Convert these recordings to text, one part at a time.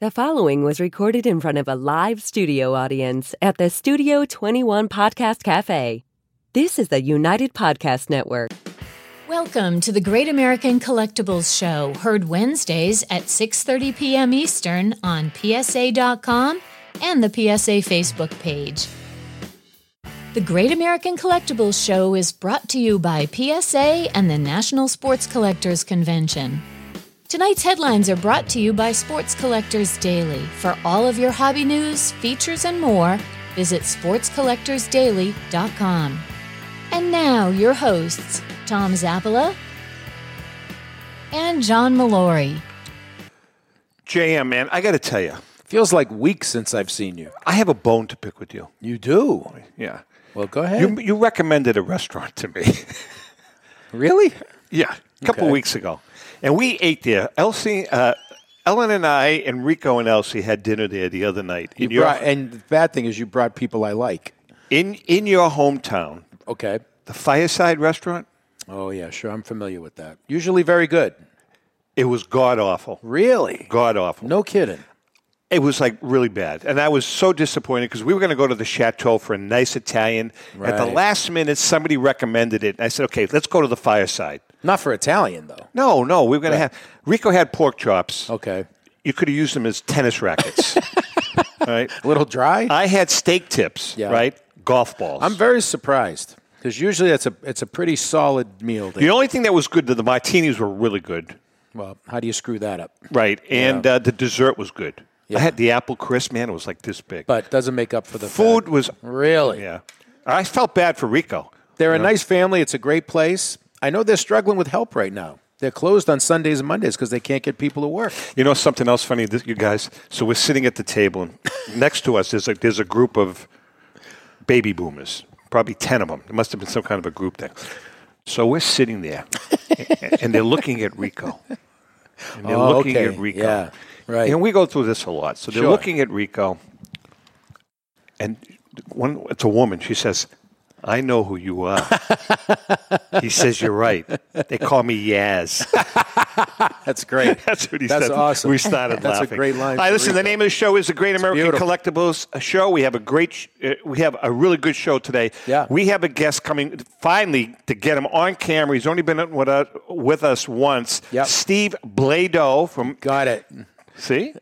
The following was recorded in front of a live studio audience at the Studio 21 Podcast Cafe. This is the United Podcast Network. Welcome to the Great American Collectibles Show, heard Wednesdays at 6:30 p.m. Eastern on psa.com and the PSA Facebook page. The Great American Collectibles Show is brought to you by PSA and the National Sports Collectors Convention. Tonight's headlines are brought to you by Sports Collectors Daily. For all of your hobby news, features, and more, visit sportscollectorsdaily.com. And now, your hosts, Tom Zappala and John Molori. JM, man, I got to tell you, Feels like weeks since I've seen you. I have a bone to pick with you. You do? Yeah. Well, go ahead. You, you recommended a restaurant to me. really? yeah, a couple Okay. weeks ago. And we ate there. Elsie, uh, Ellen and I, and Rico and Elsie had dinner there the other night. You your, brought, and the bad thing is you brought people I like. in, in your hometown, Okay. the Fireside Restaurant, Oh, yeah, sure. I'm familiar with that. Usually very good. it was god awful. Really? God awful. No kidding. It was like really bad. And I was so disappointed because we were going to go to the Chateau for a nice Italian. At the last minute, somebody recommended it. And I said, okay, let's go to the Fireside. Not for Italian, though. No, no, we were going to have. Rico had pork chops. Okay. You could have used them as tennis rackets. right? A little dry? I had steak tips, Yeah. right? Golf balls. I'm very surprised because usually it's a, it's a pretty solid meal. the only thing that was good, the martinis were really good, well, how do you screw that up? right? And Yeah. uh, the dessert was good. Yeah. I had the apple crisp, man. It was like this big. But doesn't make up for the food fat. was, Really? yeah. I felt bad for Rico. They're a nice family. It's a great place. I know they're struggling with help right now. They're closed on Sundays and Mondays because they can't get people to work. You know something else funny, this, you guys? So we're sitting at the table, and next to us there's a, there's a group of baby boomers, probably 10 of them. It must have been some kind of a group thing. So we're sitting there, and they're looking at Rico. And they're Oh, looking okay. at Rico. Yeah, right. And we go through this a lot. So they're Sure. looking at Rico, and one, it's a woman. She says, I know who you are. he says, You're right. They call me Yaz. That's great. That's what he That's said. awesome. We started That's laughing. a great line. All right, listen. The name of the show is the Great American beautiful. Collectibles Show. We have a great, sh- uh, we have a really good show today. Yeah. We have a guest coming finally to get him on camera. He's only been with us, with us once. Yep. Steve Bloedow from. Got it. See,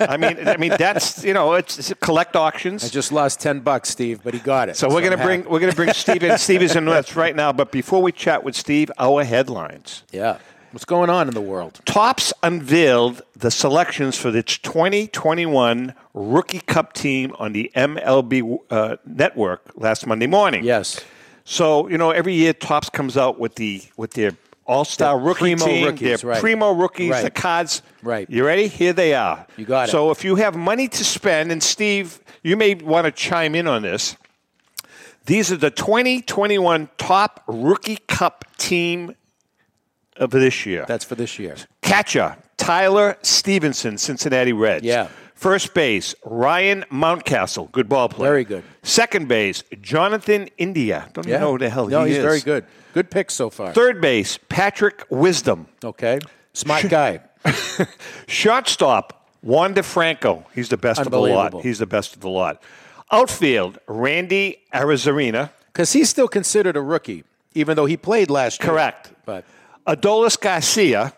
I mean, I mean that's you know it's, it's collect auctions. I just lost ten bucks, Steve, but he got it. so we're gonna bring we're gonna bring Steve in. Steve is in with us right now. But before we chat with Steve, our headlines. Yeah. What's going on in the world? Topps unveiled the selections for its 2021 Rookie Cup team on the MLB uh, network last Monday morning. Yes. So you know, every year Topps comes out with the with their All Star rookie primo team, rookies, their right. primo rookies, Right. the cards. Right. You ready? Here they are. You got it. So if you have money to spend, and Steve, you may want to chime in on this. These are the 2021 top rookie cup team of this year. That's for this year. Catcher, Tyler Stephenson, Cincinnati Reds. Yeah. First base, Ryan Mountcastle, good ball player. Very good. Second base, Jonathan India. Don't Yeah. even know who the hell no, he is. No, he's very good. Good pick so far. Third base, Patrick Wisdom. Okay. Smart guy. Shortstop, Wander Franco. He's the best of the lot. He's the best of the lot. Outfield, Randy Arozarena. Because he's still considered a rookie, even though he played last year. Correct. But Adolis Garcia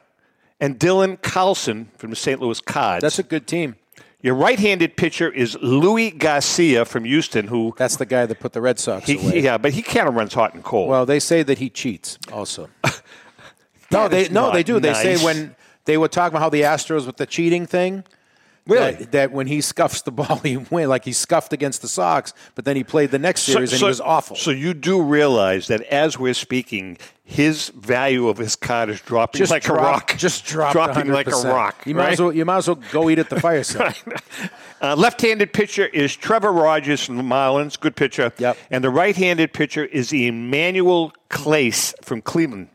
and Dylan Carlson from the St. Louis Cards. that's a good team. Your right-handed pitcher is Luis Garcia from Houston, who That's the guy that put the Red Sox he, away. yeah, but he kind of runs hot and cold. Well, they say that he cheats also. no, they no, they do. They say when they were talking about how the Astros with the cheating thing. Really? That, that when he scuffs the ball, he win. Like he scuffed against the Sox, but then he played the next series and he was awful. So you do realize that as we're speaking, his value of his card is dropping just like a rock. Just dropped dropping 100%. like a rock. You might, as well, you might as well go eat at the fireside. Uh, left-handed pitcher is Trevor Rogers from the Marlins, good pitcher. Yep. And the right-handed pitcher is Emmanuel Clase from Cleveland.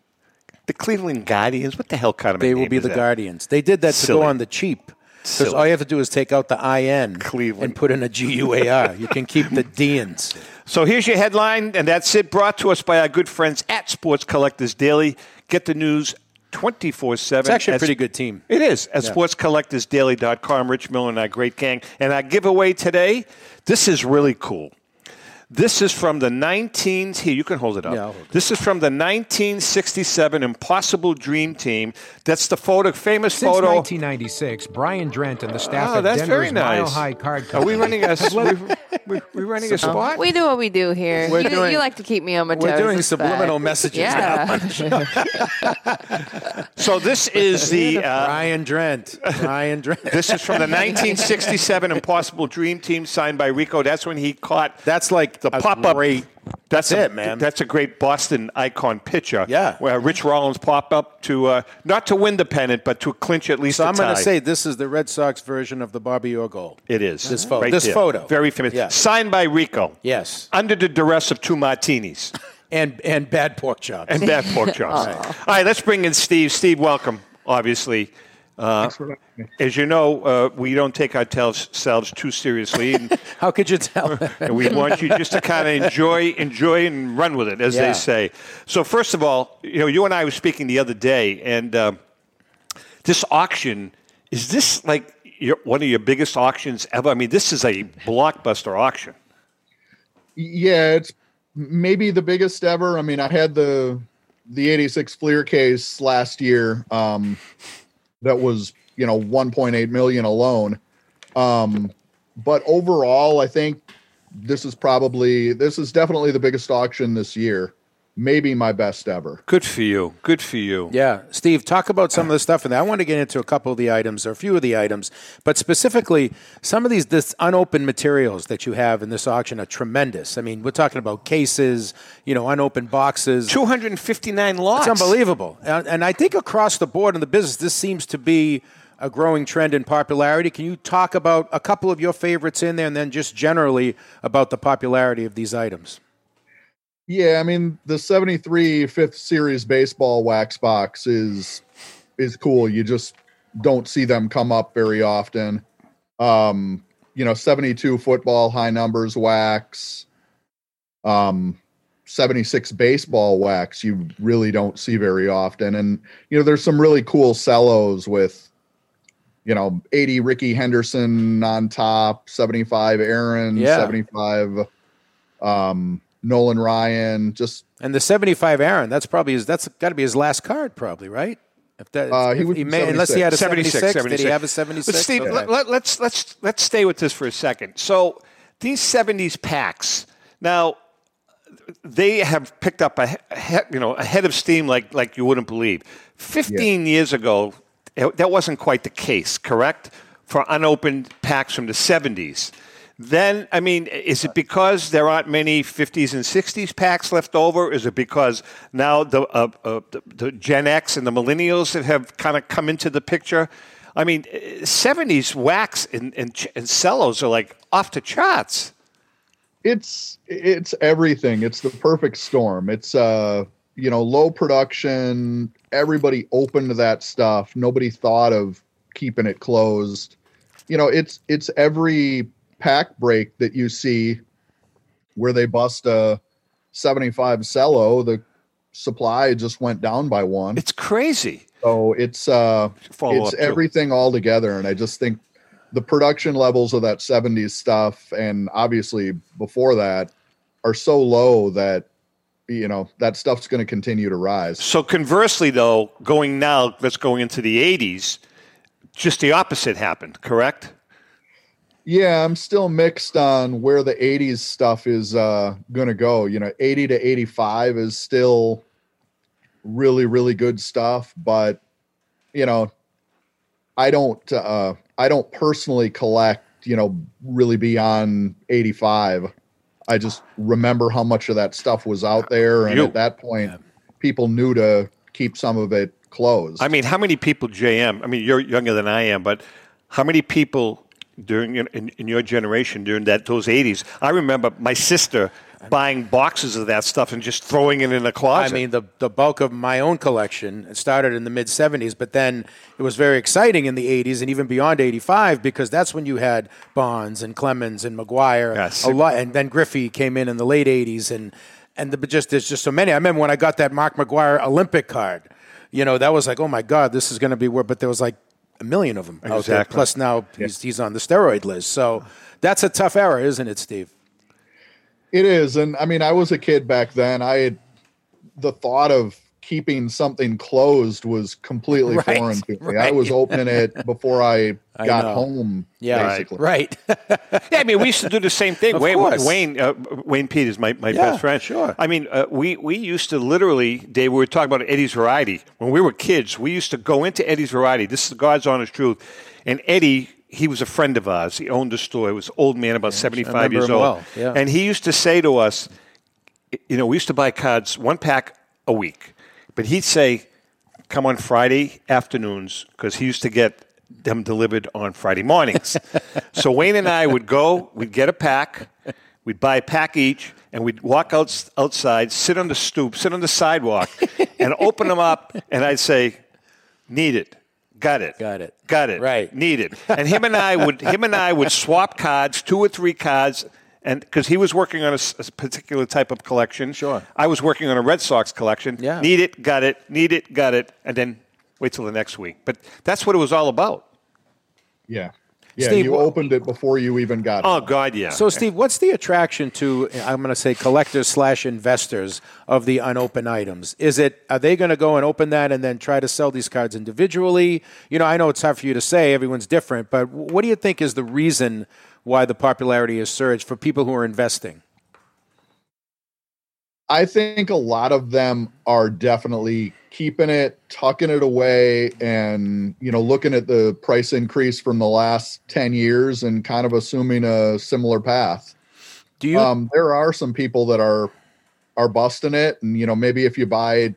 The Cleveland Guardians. What the hell kind of They will be the that? Guardians. They did that to go on the cheap. Because all you have to do is take out the IN Cleveland. and put in a GUAR. you can keep the DNs. So here's your headline, and that's it. Brought to us by our good friends at Sports Collectors Daily. Get the news 24 7. It's actually a pretty good team. It is. At sportscollectorsdaily.com, Rich Miller and our great gang. And our giveaway today, this is really cool. This is from the 19 here. You can hold it up. Yeah, I'll hold it. This is from the 1967 Impossible Dream Team. That's the photo, famous Since photo. 1996, Brian Drent and the staff Oh, of that's Denver's very nice. Mile High Card Are we Company running a have we, let- we, we running a spot? We do what we do here. We're You, doing- you like to keep me on my toes. We're doing subliminal fine. messages Yeah. So this is the uh, Ryan Drent. Ryan Drent. this is from the 1967 Impossible Dream Team, signed by Rico. That's when he caught That's like the pop up. That's, that's a, it, man. That's a great Boston icon pitcher. Yeah. where Rich Rollins pop up to uh, not to win the pennant, but to clinch at least. So I'm going to say this is the Red Sox version of the Bobby Orr goal. it is This photo- Right this there. photo. very famous. Yeah. Signed by Rico. Yes. Under the duress of two martinis And and bad pork chops. and bad pork chops. All right, let's bring in Steve. Steve, welcome. Obviously. Uh, as you know, uh, we don't take ourselves too seriously, and, How could you tell? we want you just to kind of enjoy, enjoy, and run with it, as Yeah. they say. So, first of all, you know, you and I were speaking the other day, and uh, this auction is this like your, one of your biggest auctions ever? I mean, this is a blockbuster auction. Yeah, it's maybe the biggest ever. I mean, I had the the 86 Fleer case last year um that was, you know, 1.8 million alone. Um but overall, I think this is probably this is definitely the biggest auction this year. Maybe my best ever. Good for you. Good for you. Yeah, Steve, talk about some of the stuff in there. I want to get into a couple of the items or a few of the items, but specifically some of these this unopened materials that you have in this auction are tremendous. I mean, we're talking about cases, you know, unopened boxes. 259 lots. It's unbelievable. And, and I think across the board in the business, this seems to be a growing trend in popularity. Can you talk about a couple of your favorites in there and then just generally about the popularity of these items? Yeah, I mean the 73 fifth series baseball wax box is is cool. You just don't see them come up very often. Um, you know, 72 football high numbers wax. Um 76 baseball wax you really don't see very often. And you know, there's some really cool cellos with you know, 80 Rickey Henderson on top, 75 Aaron, Yeah. 75 um Nolan Ryan, just And the 75 Aaron, that's probably his, that's got to be his last card, probably, right? If that, Uh, he if was may, unless he had a 76, 76, did he have a 76? But Steve, Okay. let, let, let's let's let's stay with this for a second. So these '70s packs now they have picked up a he- you know a head of steam like like you wouldn't believe. Fifteen years ago, it- that wasn't quite the case, correct? For unopened packs from the '70s. Then, I mean, is it because there aren't many 50s and 60s packs left over? Is it because now the, uh, uh, the, the Gen X and the millennials that have kind of come into the picture? I mean, eh, 70s wax and, and, and cellos are like off the charts. it's it's everything. It's the perfect storm. It's uh you know low production. Everybody opened to that stuff. Nobody thought of keeping it closed. You know, it's it's every pack break that you see where they bust a 75 cello. The supply just went down by one. It's crazy. So it's uh Follow it's too. everything all together and I just think the production levels of that 70s stuff and obviously before that are so low that you know that stuff's going to continue to rise. So conversely, though, going now, let's go into the 80s, just the opposite happened, correct? Yeah, I'm still mixed on where the 80s stuff is uh going to go. You know, 80 to 85 is still really really good stuff, but you know, I don't uh I don't personally collect, you know, really beyond 85. I just remember how much of that stuff was out there and You. at that point people knew to keep some of it closed. I mean, how many people, JM? I mean, you're younger than I am, but how many people during in, in your generation during that those '80s? I remember my sister buying boxes of that stuff and just throwing it in a I closet. I mean, the, the bulk of my own collection it started in the mid 70s, but then it was very exciting in the 80s and even beyond 85 because that's when you had Bonds and Clemens and McGwire. Yes. A lot, and then Griffey came in in the late 80s. And, and the, but just there's just so many. I remember when I got that Mark McGwire Olympic card. you know, that was like, oh my God, this is going to be where, but there was like a million of them out there. Exactly. Plus now he's, he's on the steroid list. So that's a tough era, isn't it, Steve? It is, and I mean, I was a kid back then. I had the thought of keeping something closed was completely Right, foreign to me. I was opening it before I I got know. home. Yeah, basically. right. Yeah, I mean, we used to do the same thing. Of Wayne, course. Wayne, uh, Wayne Peters, my, my Yeah, best friend. sure. I mean, uh, we we used to literally, Dave. We were talking about Eddie's Variety when we were kids. We used to go into Eddie's Variety. This is the God's honest truth. And Eddie, he was a friend of ours. He owned a store. He was an old man, about seventy five years old. well, yeah. And he used to say to us, you know, we used to buy cards one pack a week, but he'd say, "Come on Friday afternoons," because he used to get them delivered on Friday mornings. so Wayne and I would go, we'd get a pack, we'd buy a pack each, and we'd walk out, outside, sit on the stoop, sit on the sidewalk, and open them up, and I'd say, "Need it." Got it. Got it. Got it. Right. Need it. And him and I would him and I would swap cards, two or three cards, and because he was working on a particular type of collection. Sure. I was working on a Red Sox collection. Yeah. Need it. Got it. Need it. Got it. And then wait till the next week. But that's what it was all about. Yeah, yeah. Steve, you opened it before you even got. Oh, it. Oh. God, yeah. So, Steve, what's the attraction to, I'm going to say, collectors slash investors of the unopened items? Is it, are they going to go and open that and then try to sell these cards individually? You know, I know it's hard for you to say, everyone's different, but what do you think is the reason why the popularity has surged for people who are investing? I think a lot of them are definitely keeping it, tucking it away, and you know, looking at the price increase from the last ten years and kind of assuming a similar path. Do you, Um, there are some people that are are busting it, and you know, maybe if you buy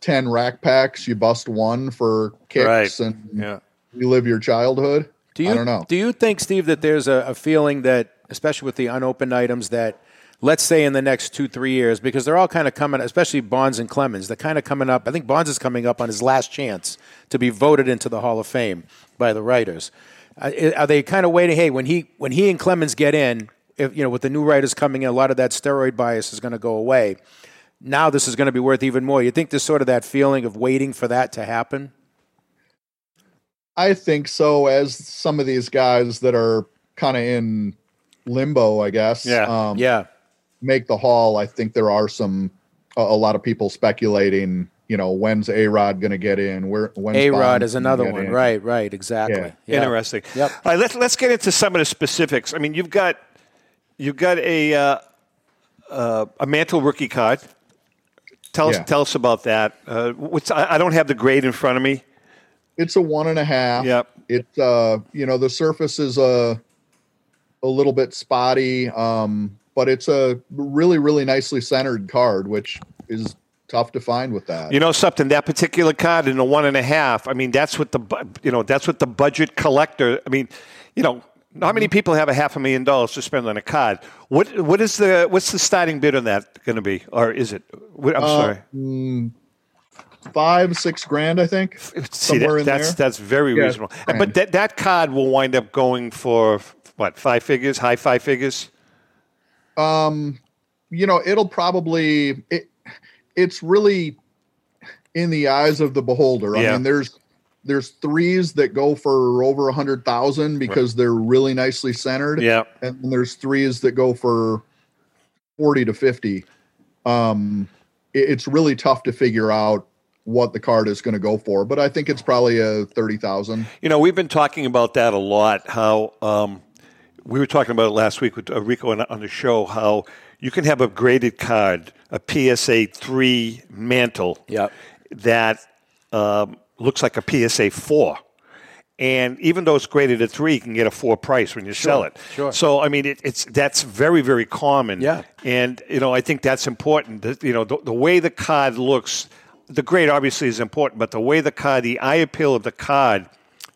ten rack packs, you bust one for kicks Right. and yeah. you live your childhood. Do you, I don't know. Do you think, Steve, that there's a, a feeling that, especially with the unopened items, that let's say in the next two, three years, because they're all kind of coming, especially Bonds and Clemens, they're kind of coming up. I think Bonds is coming up on his last chance to be voted into the Hall of Fame by the writers. Uh, are they kind of waiting? Hey, when he when he and Clemens get in, if you know, with the new writers coming in, a lot of that steroid bias is going to go away. Now this is going to be worth even more. You think there's sort of that feeling of waiting for that to happen? I think so. As some of these guys that are kind of in limbo, I guess. Yeah. Um, Yeah. make the hall, I think there are some a, a lot of people speculating. You know, when's A Rod going to get in? Where when's A Rod is another one. in? Right, right, exactly. Yeah. Yeah. Interesting. Yep. All right, let's let's get into some of the specifics. I mean, you've got you've got a uh, uh, a mantle rookie card. Tell us Yeah. tell us about that. Uh, what's I, I don't have the grade in front of me. It's a one and a half. Yep. It's uh, you know, the surface is a a little bit spotty, um, but it's a really really nicely centered card, which is tough to find with that. You know something? That particular card in the one and a half. I mean, that's what the you know that's what the budget collector. I mean, you know, how many people have a half a million dollars to spend on a card? What what is the what's the starting bid on that going to be, or is it? I'm sorry. Five six grand, I think. See, that- in that's there. that's very Yeah, reasonable. grand. But that that card will wind up going for what five figures, high five figures. Um, you know it'll probably it, it's really in the eyes of the beholder i Yeah. mean there's there's threes that go for over a hundred thousand because they're really nicely centered Yeah. and then there's threes that go for 40 to 50 um it's really tough to figure out what the card is going to go for but i think it's probably a 30000 You know, we've been talking about that a lot. How um, we were talking about it last week with uh, Rico on, on the show. How you can have a graded card, a PSA three mantle, Yep. that um, looks like a PSA four. And even though it's graded at three, you can get a four price when you sell it. sure. So I mean, it, it's that's very very common. Yeah. And you know, I think that's important. That, you know, the, the way the card looks, the grade obviously is important, but the way the card, the eye appeal of the card,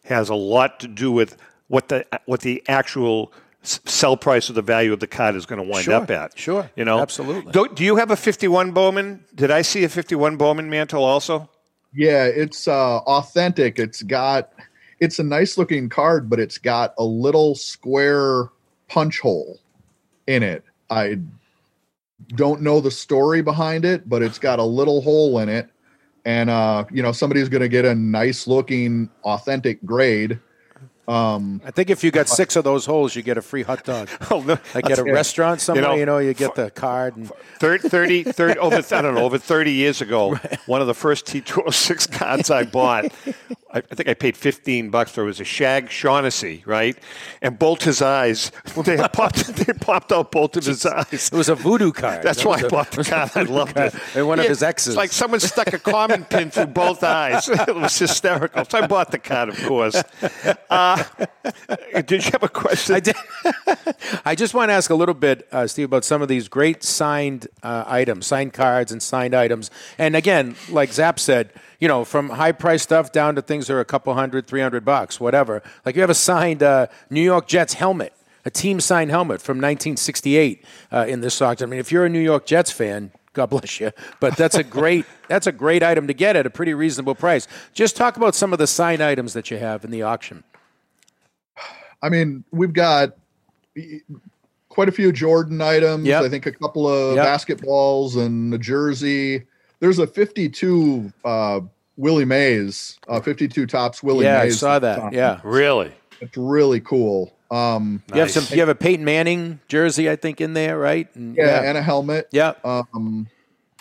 has a lot to do with what the what the actual sell price or the value of the card is going to wind Sure, up at. sure, You know, absolutely. Do, do you have a fifty-one Bowman? Did I see a fifty-one Bowman mantle also? Yeah, it's uh, authentic. It's got it's a nice looking card, but it's got a little square punch hole in it. I don't know the story behind it, but it's got a little hole in it. And uh, you know somebody's going to get a nice looking, authentic grade. Um, I think if you got six of those holes, you get a free hot dog. Oh, no. Like at a Yeah. restaurant somewhere, you know, know, you, get the card. And, Thir- 30, 30 over, I don't know, over 30 years ago, one of the first T206 cards I bought, I, I think I paid 15 bucks for it. was a Shag Shaughnessy, right? And both his eyes, they popped, they popped out both of his eyes. it was a voodoo card. That's That why I a- bought the card. I loved it. And one of his exes. It's like someone stuck a common pin through both eyes. It was hysterical. So I bought the card, of course. Uh, did you have a question? I did. I just want to ask a little bit, uh, Steve, about some of these great signed uh, items, signed cards, and signed items. And again, like Zap said, you know, from high price stuff down to things that are a couple hundred, three hundred bucks, whatever. Like you have a signed uh, New York Jets helmet, a team signed helmet from 1968 uh, in this auction. I mean, if you're a New York Jets fan. God bless you, but that's a great that's a great item to get at a pretty reasonable price. Just talk about some of the signed items that you have in the auction. I mean, we've got quite a few Jordan items. Yep. I think a couple of Yep. basketballs and a jersey. There's a 52 uh, Willie Mays, uh, 52 Topps Willie yeah, I saw that. Yeah, really? it's really cool. Um, You have some. You have a Peyton Manning jersey, I think, in there, right? And- yeah, and a helmet. yeah. Um,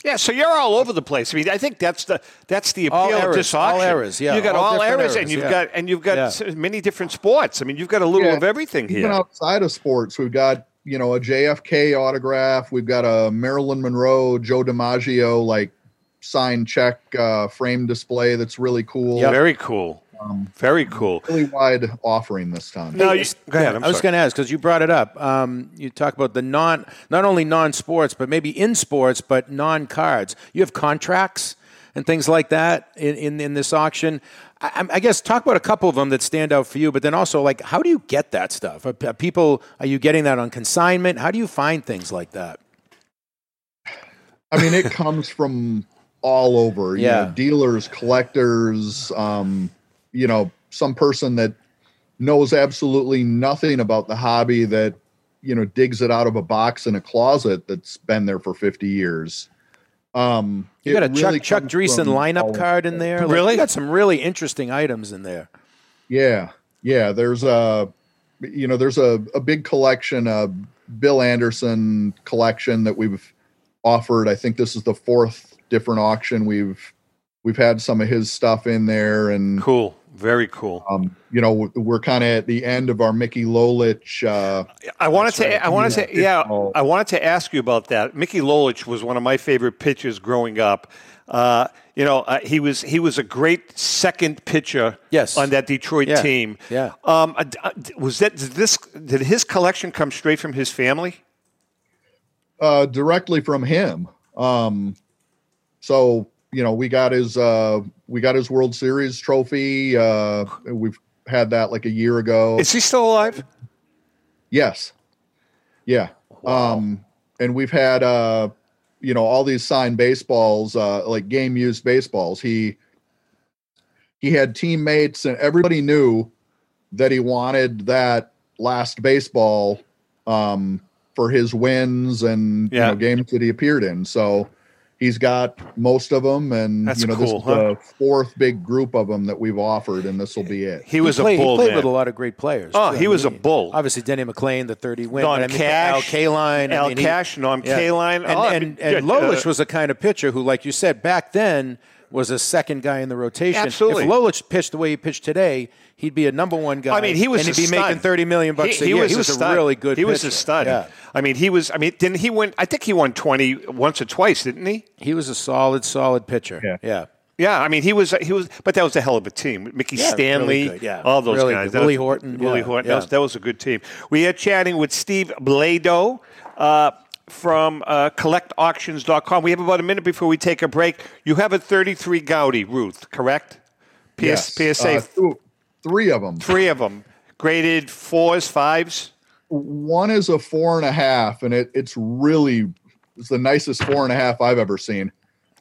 Yeah, so you're all over the place. I mean, I think that's the that's the appeal All of eras, this all auction. eras, yeah, you got all all, different eras, eras, and you've yeah. got and you've got Yeah. many different sports. I mean, you've got a little Yeah, of everything even here. Even outside of sports, we've got you know a JFK autograph. We've got a Marilyn Monroe, Joe DiMaggio like signed check uh, frame display that's really cool. Yeah, Very cool. Very cool. Really wide offering this time. No, you, go ahead. I'm I was going to ask because you brought it up. Um, you talk about the non, not only non-sports, but maybe in sports, but non-cards. You have contracts and things like that in in, in this auction. I, I guess talk about a couple of them that stand out for you, but then also like how do you get that stuff? Are, are people are you getting that on consignment? How do you find things like that? I mean, it comes from all over. You Yeah. know, dealers, collectors. Um, you know, some person that knows absolutely nothing about the hobby that you know digs it out of a box in a closet that's been there for 50 years. Um, You got a really Chuck Chuck comes Dressen lineup card in there. Like, Really? you got some really interesting items in there. Yeah, yeah. There's a, you know, there's a, a big collection, a Bill Anderson collection that we've offered. I think this is the fourth different auction we've we've had some of his stuff in there, and Cool. Very cool. um, you know, we're kind of at the end of our Mickey Lolich. Uh, I wanted to. right. I wanted to. Yeah. I wanted to ask you about that. Mickey Lolich was one of my favorite pitchers growing up. Uh, you know, uh, he was he was a great second pitcher. Yes. on that Detroit Yeah. team. Yeah. Um, uh, uh, was that did this? Did his collection come straight from his family? uh, directly from him. Um, so you know, we got his uh, we got his World Series trophy. Uh, we've had that like a year ago. Is he still alive? Yes. Yeah. Um, and we've had uh, you know, all these signed baseballs, uh, like game used baseballs. He he had teammates and everybody knew that he wanted that last baseball um for his wins and Yeah. you know games that he appeared in. So he's got most of them and That's you know cool, this is huh? the fourth big group of them that we've offered and this will be it. He was played, a bull. He played man. with a lot of great players. Oh, too. he I was a bull. Obviously, Denny McLain, the thirty win. Don but I mean, Cash, Al Kaline, I Al mean, he- Cash, Norm yeah. Kaline. and Oh, I and, mean, and yeah, Lolich uh, was the kind of pitcher who, like you said, back then was a second guy in the rotation. Absolutely. If Lolich pitched the way he pitched today, he'd be a number one guy. I mean, he was and a he'd be stud. making thirty million bucks he, a he year. Was he was a, a, really good. He was a stud. Yeah. I mean, he was. I mean, didn't he win? I think he won twenty once or twice, didn't he? He was a solid, solid pitcher. Yeah. yeah. Yeah, I mean, he was. He was. But that was a hell of a team. Mickey Yeah, Stanley, really yeah. all those Really guys. good. That Willie was- Horton, Willie yeah, Horton. yeah. That, was, that was a good team. We are chatting with Steve Bloedow. Uh, from uh, collectauctions.com. We have about a minute before we take a break. You have a 33 Goudey, Ruth, correct? PS, Yes. PSA, Uh, two- three of them. three of them. Graded fours, fives. one is a four and a half, and it, it's really it's the nicest four and a half I've ever seen.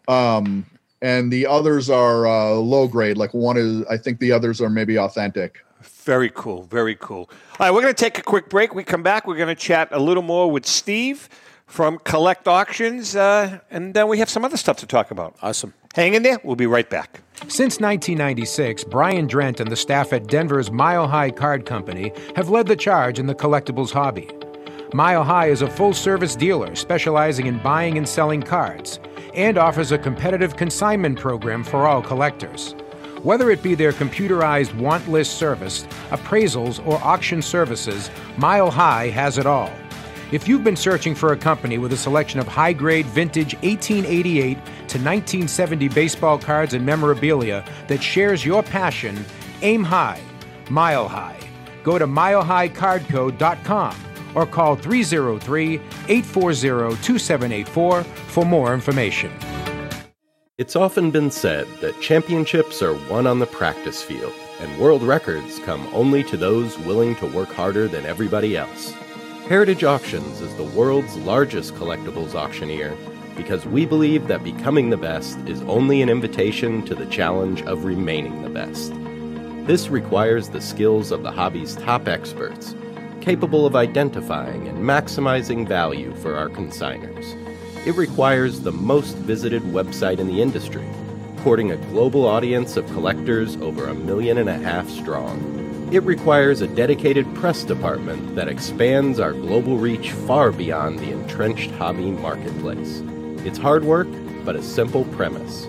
Um, and the others are uh, low grade. Like one is, I think the others are maybe authentic. Very cool. Very cool. All right, we're going to take a quick break. We come back. We're going to chat a little more with Steve from Collect Auctions, uh, and then we have some other stuff to talk about. Awesome. Hang in there. We'll be right back. Since 1996, Brian Drent and the staff at Denver's Mile High Card Company have led the charge in the collectibles hobby. Mile High is a full service dealer specializing in buying and selling cards and offers a competitive consignment program for all collectors. Whether it be their computerized want list service, appraisals, or auction services, Mile High has it all. If you've been searching for a company with a selection of high grade vintage 1888 to 1970 baseball cards and memorabilia that shares your passion, aim high, mile high. Go to milehighcardco.com or call 303 840 2784 for more information. It's often been said that championships are won on the practice field, and world records come only to those willing to work harder than everybody else. Heritage Auctions is the world's largest collectibles auctioneer because we believe that becoming the best is only an invitation to the challenge of remaining the best. This requires the skills of the hobby's top experts, capable of identifying and maximizing value for our consigners. It requires the most visited website in the industry, courting a global audience of collectors over a million and a half strong. It requires a dedicated press department that expands our global reach far beyond the entrenched hobby marketplace. It's hard work, but a simple premise.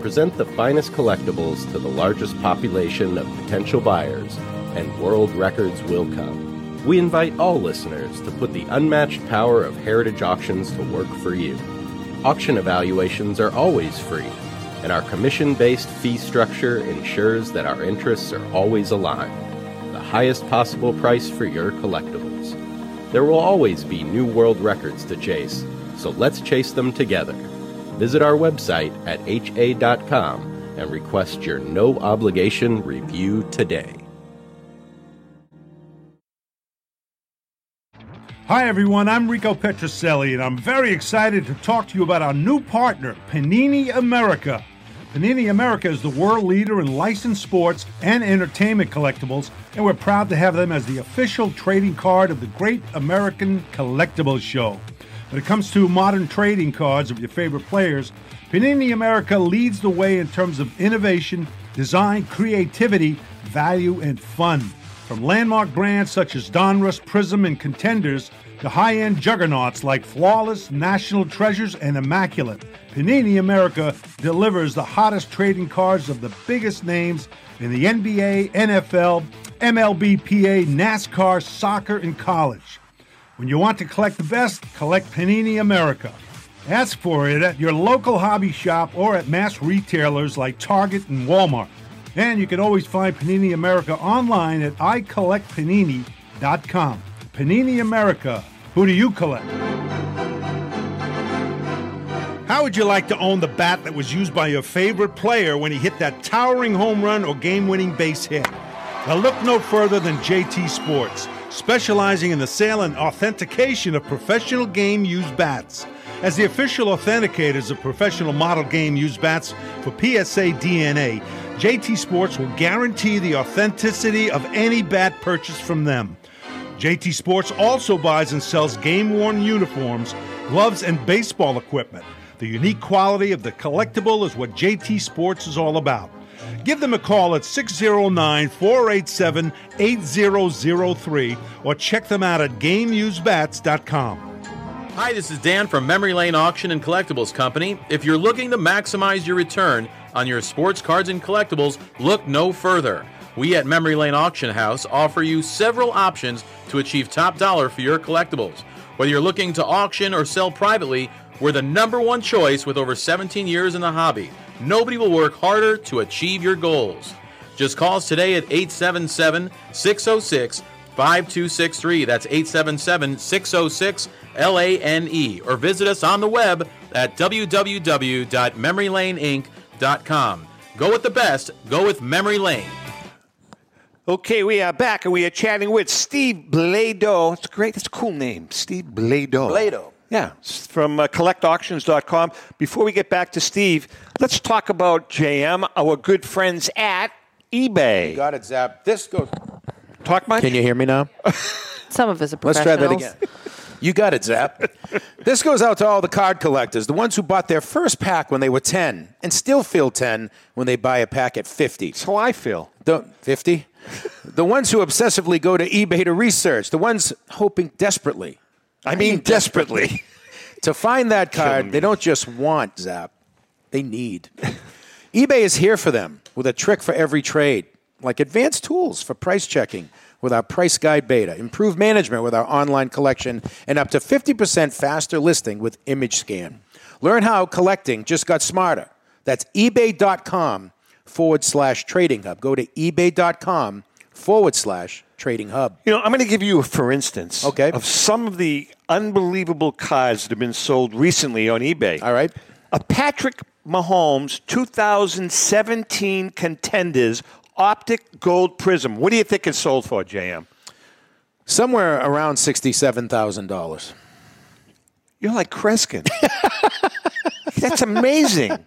Present the finest collectibles to the largest population of potential buyers, and world records will come. We invite all listeners to put the unmatched power of Heritage Auctions to work for you. Auction evaluations are always free, and our commission based fee structure ensures that our interests are always aligned. Highest possible price for your collectibles. There will always be new world records to chase, so let's chase them together. Visit our website at ha.com and request your no obligation review today. Hi, everyone. I'm Rico Petrocelli, and I'm very excited to talk to you about our new partner, Panini America. Panini America is the world leader in licensed sports and entertainment collectibles, and we're proud to have them as the official trading card of the Great American Collectibles Show. When it comes to modern trading cards of your favorite players, Panini America leads the way in terms of innovation, design, creativity, value, and fun. From landmark brands such as Donruss, Prism, and Contenders to high end juggernauts like Flawless, National Treasures, and Immaculate, Panini America delivers the hottest trading cards of the biggest names in the NBA, NFL, MLB, PA, NASCAR, soccer, and college. When you want to collect the best, collect Panini America. Ask for it at your local hobby shop or at mass retailers like Target and Walmart. And you can always find Panini America online at icollectpanini.com. Panini America. Who do you collect? How would you like to own the bat that was used by your favorite player when he hit that towering home run or game winning base hit? Now look no further than JT Sports, specializing in the sale and authentication of professional game used bats. As the official authenticators of professional model game used bats for PSA DNA, JT Sports will guarantee the authenticity of any bat purchased from them. JT Sports also buys and sells game worn uniforms, gloves, and baseball equipment. The unique quality of the collectible is what JT Sports is all about. Give them a call at 609 487 8003 or check them out at GameUseBats.com. Hi, this is Dan from Memory Lane Auction and Collectibles Company. If you're looking to maximize your return on your sports cards and collectibles, look no further. We at Memory Lane Auction House offer you several options to achieve top dollar for your collectibles. Whether you're looking to auction or sell privately, we're the number one choice with over 17 years in the hobby. Nobody will work harder to achieve your goals. Just call us today at 877 606 5263. That's 877 606 LANE. Or visit us on the web at www.memorylaneinc.com. Go with the best, go with Memory Lane. Okay, we are back and we are chatting with Steve Bloedow. It's great. that's a cool name, Steve Bloedow. Bloedow. Yeah, from uh, collectauctions.com. Before we get back to Steve, let's talk about JM, our good friends at eBay. You got it, Zap. This goes. Talk much? Can you hear me now? Some of us are Let's professionals. try that again. You got it, Zap. This goes out to all the card collectors, the ones who bought their first pack when they were 10 and still feel 10 when they buy a pack at 50. That's how I feel. The 50? The ones who obsessively go to eBay to research, the ones hoping desperately. I mean, desperately. to find that card, they don't just want Zap, they need. eBay is here for them with a trick for every trade, like advanced tools for price checking with our price guide beta, improved management with our online collection, and up to 50% faster listing with image scan. Learn how collecting just got smarter. That's ebay.com forward slash trading hub. Go to ebay.com forward slash trading hub. You know, I'm going to give you a for instance Okay. of some of the unbelievable cards that have been sold recently on eBay. All right. A Patrick Mahomes 2017 Contenders Optic Gold Prism. What do you think it sold for, JM? Somewhere around $67,000. You're like Kreskin. That's amazing.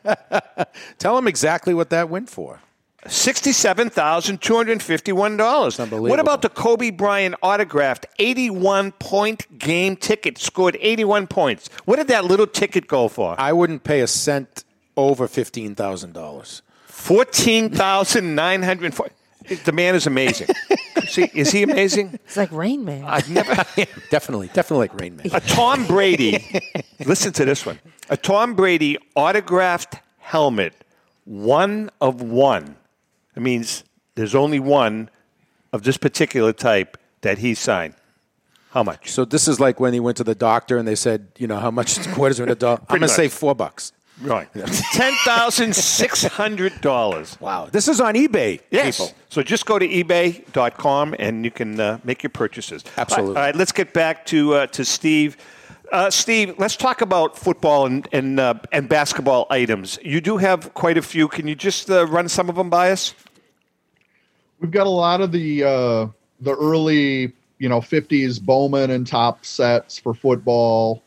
Tell them exactly what that went for. Sixty-seven thousand two hundred fifty-one dollars. Unbelievable. What about the Kobe Bryant autographed eighty-one point game ticket? Scored eighty-one points. What did that little ticket go for? I wouldn't pay a cent over $15,000. Fourteen thousand nine hundred. The man is amazing. See, is he amazing? It's like Rain Man. I've never. definitely, definitely like Rain Man. A Tom Brady. listen to this one. A Tom Brady autographed helmet, one of one. It means there's only one of this particular type that he signed. How much? So this is like when he went to the doctor and they said, you know, how much is it a dollar? I'm going to say four bucks. Right. Ten thousand six hundred dollars. Wow. This is on eBay, Yes. people. So just go to ebay.com and you can uh, make your purchases. Absolutely. All right, let's get back to uh, to Steve. Uh, Steve, let's talk about football and and, uh, and basketball items. You do have quite a few. Can you just uh, run some of them by us? We've got a lot of the uh, the early, you know, 50s Bowman and top sets for football.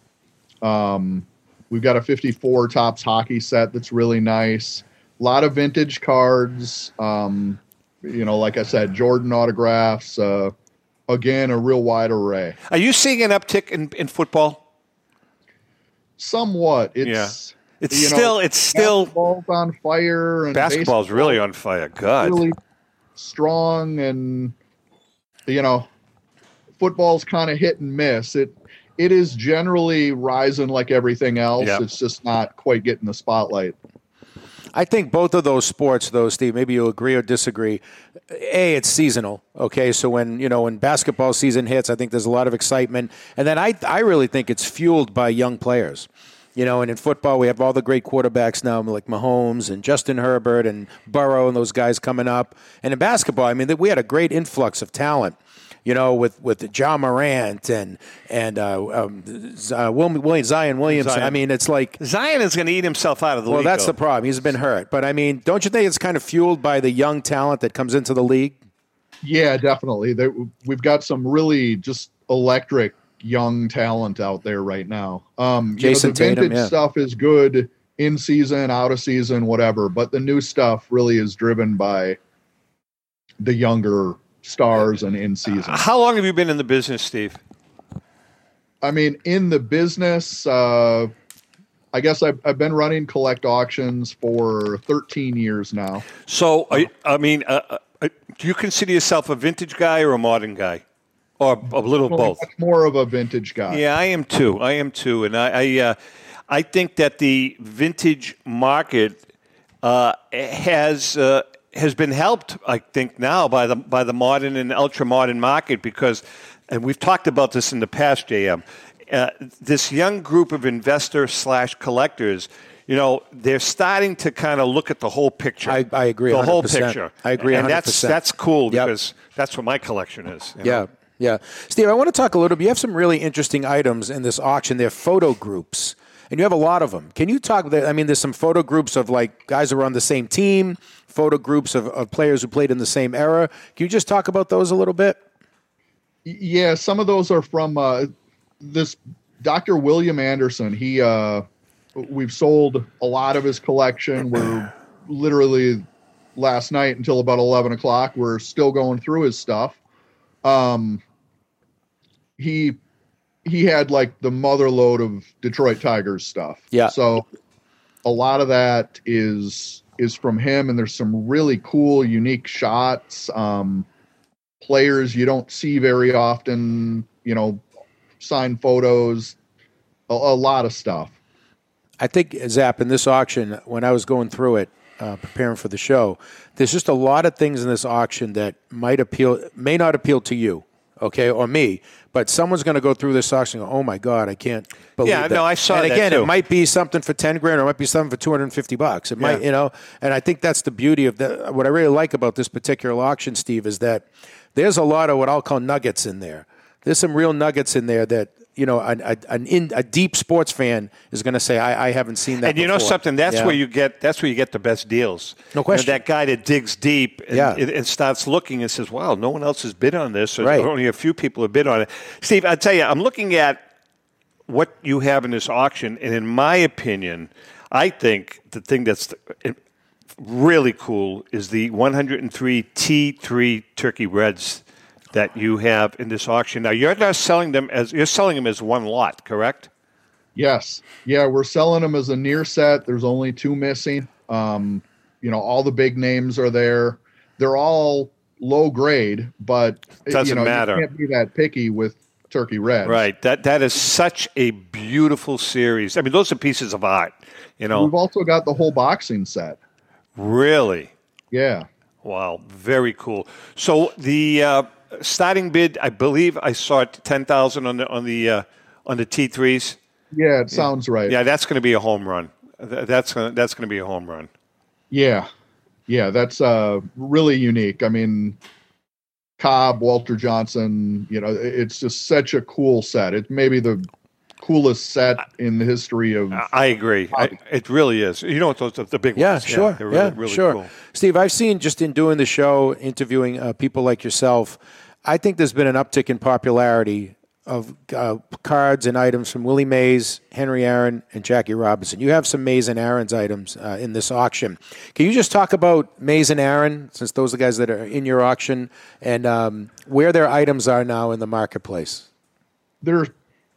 Um, we've got a 54 Topps hockey set that's really nice. A lot of vintage cards. Um, you know, like I said, Jordan autographs. Uh, again, a real wide array. Are you seeing an uptick in, in football? Somewhat. It's Yeah. It's you know, still it's still basketball's on fire and basketball's really on fire. God. really strong and you know football's kind of hit and miss it it is generally rising like everything else Yep. it's just not quite getting the spotlight I think both of those sports, though, Steve, maybe you agree or disagree. A, it's seasonal. Okay, so when you know when basketball season hits, I think there's a lot of excitement, and then I I really think it's fueled by young players. You know, and in football, we have all the great quarterbacks now, like Mahomes and Justin Herbert and Burrow and those guys coming up. And in basketball, I mean, we had a great influx of talent. You know, with with John Morant and and uh, um, uh, William Zion Williamson. Zion. I mean, it's like Zion is going to eat himself out of the well, league. Well, that's though. the problem. He's been hurt, but I mean, don't you think it's kind of fueled by the young talent that comes into the league? yeah definitely there, we've got some really just electric young talent out there right now um you know, the vintage Tatum, yeah. stuff is good in season out of season whatever but the new stuff really is driven by the younger stars and in season How long have you been in the business, Steve? I mean, in the business, uh, I guess I've, I've been running collect auctions for 13 years now. So, I, I mean, uh, uh, do you consider yourself a vintage guy or a modern guy, or a little of both? Much more of a vintage guy. Yeah, I am too. I am too, and I, I, uh, I think that the vintage market uh, has uh, has been helped. I think now by the by the modern and ultra modern market because, and we've talked about this in the past, JM. Uh, this young group of investor slash collectors. You know, they're starting to kind of look at the whole picture. I- I agree The whole 100%. picture. I agree and that's 100%. that's cool Yep. because that's what my collection is. you Yeah, know? yeah. Steve, I want to talk a little bit. You have some really interesting items in this auction. They're photo groups, and you have a lot of them. Can you talk? I mean, there's some photo groups of like guys who are on the same team, photo groups of, of players who played in the same era. Can you just talk about those a little bit? Yeah, some of those are from uh, this Dr. William Anderson. He, uh, we've sold a lot of his collection. We're literally last night until about 11 o'clock. We're still going through his stuff. Um, he he had like the mother load of Detroit Tigers stuff. Yeah. So a lot of that is is from him, and there's some really cool, unique shots. Um, players you don't see very often. You know, signed photos, a, a lot of stuff. I think Zap in this auction, when I was going through it, uh, preparing for the show, there's just a lot of things in this auction that might appeal, may not appeal to you, okay, or me, but someone's going to go through this auction and go, oh my God, I can't believe Yeah, that. no, I saw And that again, too. it might be something for 10 grand or it might be something for 250 bucks. It might, Yeah. you know, and I think that's the beauty of the, what I really like about this particular auction, Steve, is that there's a lot of what I'll call nuggets in there. There's some real nuggets in there that, you know, an, a, an in, a deep sports fan is going to say, I, I haven't seen that And you know something? That's Yeah. where you get. That's where you get the best deals. No You know, question. that guy that digs deep and, Yeah. and, and starts looking and says, "Wow, no one else has bid on this. Or Right. Only a few people have bid on it." Steve, I tell you, I'm looking at what you have in this auction, and in my opinion, I think the thing that's really cool is the 103 T3 Turkey Reds that you have in this auction. Now, you're not selling them as you're selling them as one lot, correct? Yes. Yeah, we're selling them as a near set. There's only two missing. Um, you know, all the big names are there. They're all low grade, but it Doesn't you know, matter. You can't be that picky with Turkey Red. Right. That that is such a beautiful series. I mean, those are pieces of art. You know, We've also got the whole boxing set. really. Yeah. Wow, very cool. So the uh, starting bid, I believe, I saw it ten thousand on the on the uh, on the T threes. Yeah, it sounds right. Yeah, that's going to be a home run. That's gonna, that's going to be a home run. Yeah. Yeah, that's uh really unique. I mean Cobb, Walter Johnson, you know, it's just such a cool set. It may be the coolest set in the history of I agree. I, it really is. You know what those the big Yeah, ones? sure. they're Yeah, really, really sure. cool. Steve, I've seen just in doing the show, interviewing uh, people like yourself, I think there's been an uptick in popularity of uh, cards and items from Willie Mays, Henry Aaron, and Jackie Robinson. You have some Mays and Aaron's items uh, in this auction. Can you just talk about Mays and Aaron, since those are the guys that are in your auction, and um, where their items are now in the marketplace? they're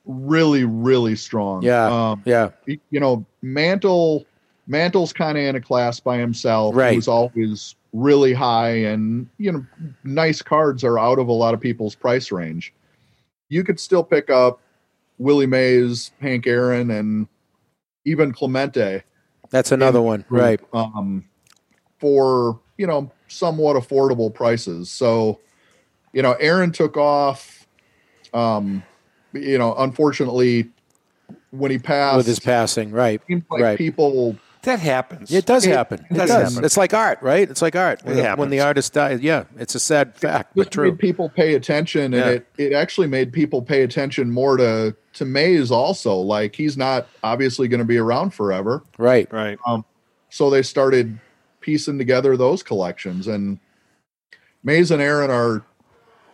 really, really strong. Yeah, Um, yeah. you know, Mantle Mantle's kind of in a class by himself. Right. He was always really high, and you know, nice cards are out of a lot of people's price range. You could still pick up Willie Mays, Hank Aaron, and even Clemente That's another one, right? um, for you know somewhat affordable prices. So, you know, Aaron took off. Um, you know, unfortunately, when he passed, With his passing, right? seems like right. people That happens. It does It- happen. It, does does. happen. It's like art, right? It's like art. When, It the- when the artist dies, yeah, it's a sad fact, but just true. made people pay attention, and Yeah. it it actually made people pay attention more to to Mays also. Like he's not obviously going to be around forever, Right. Right. Um, so they started piecing together those collections. And Mays and Aaron are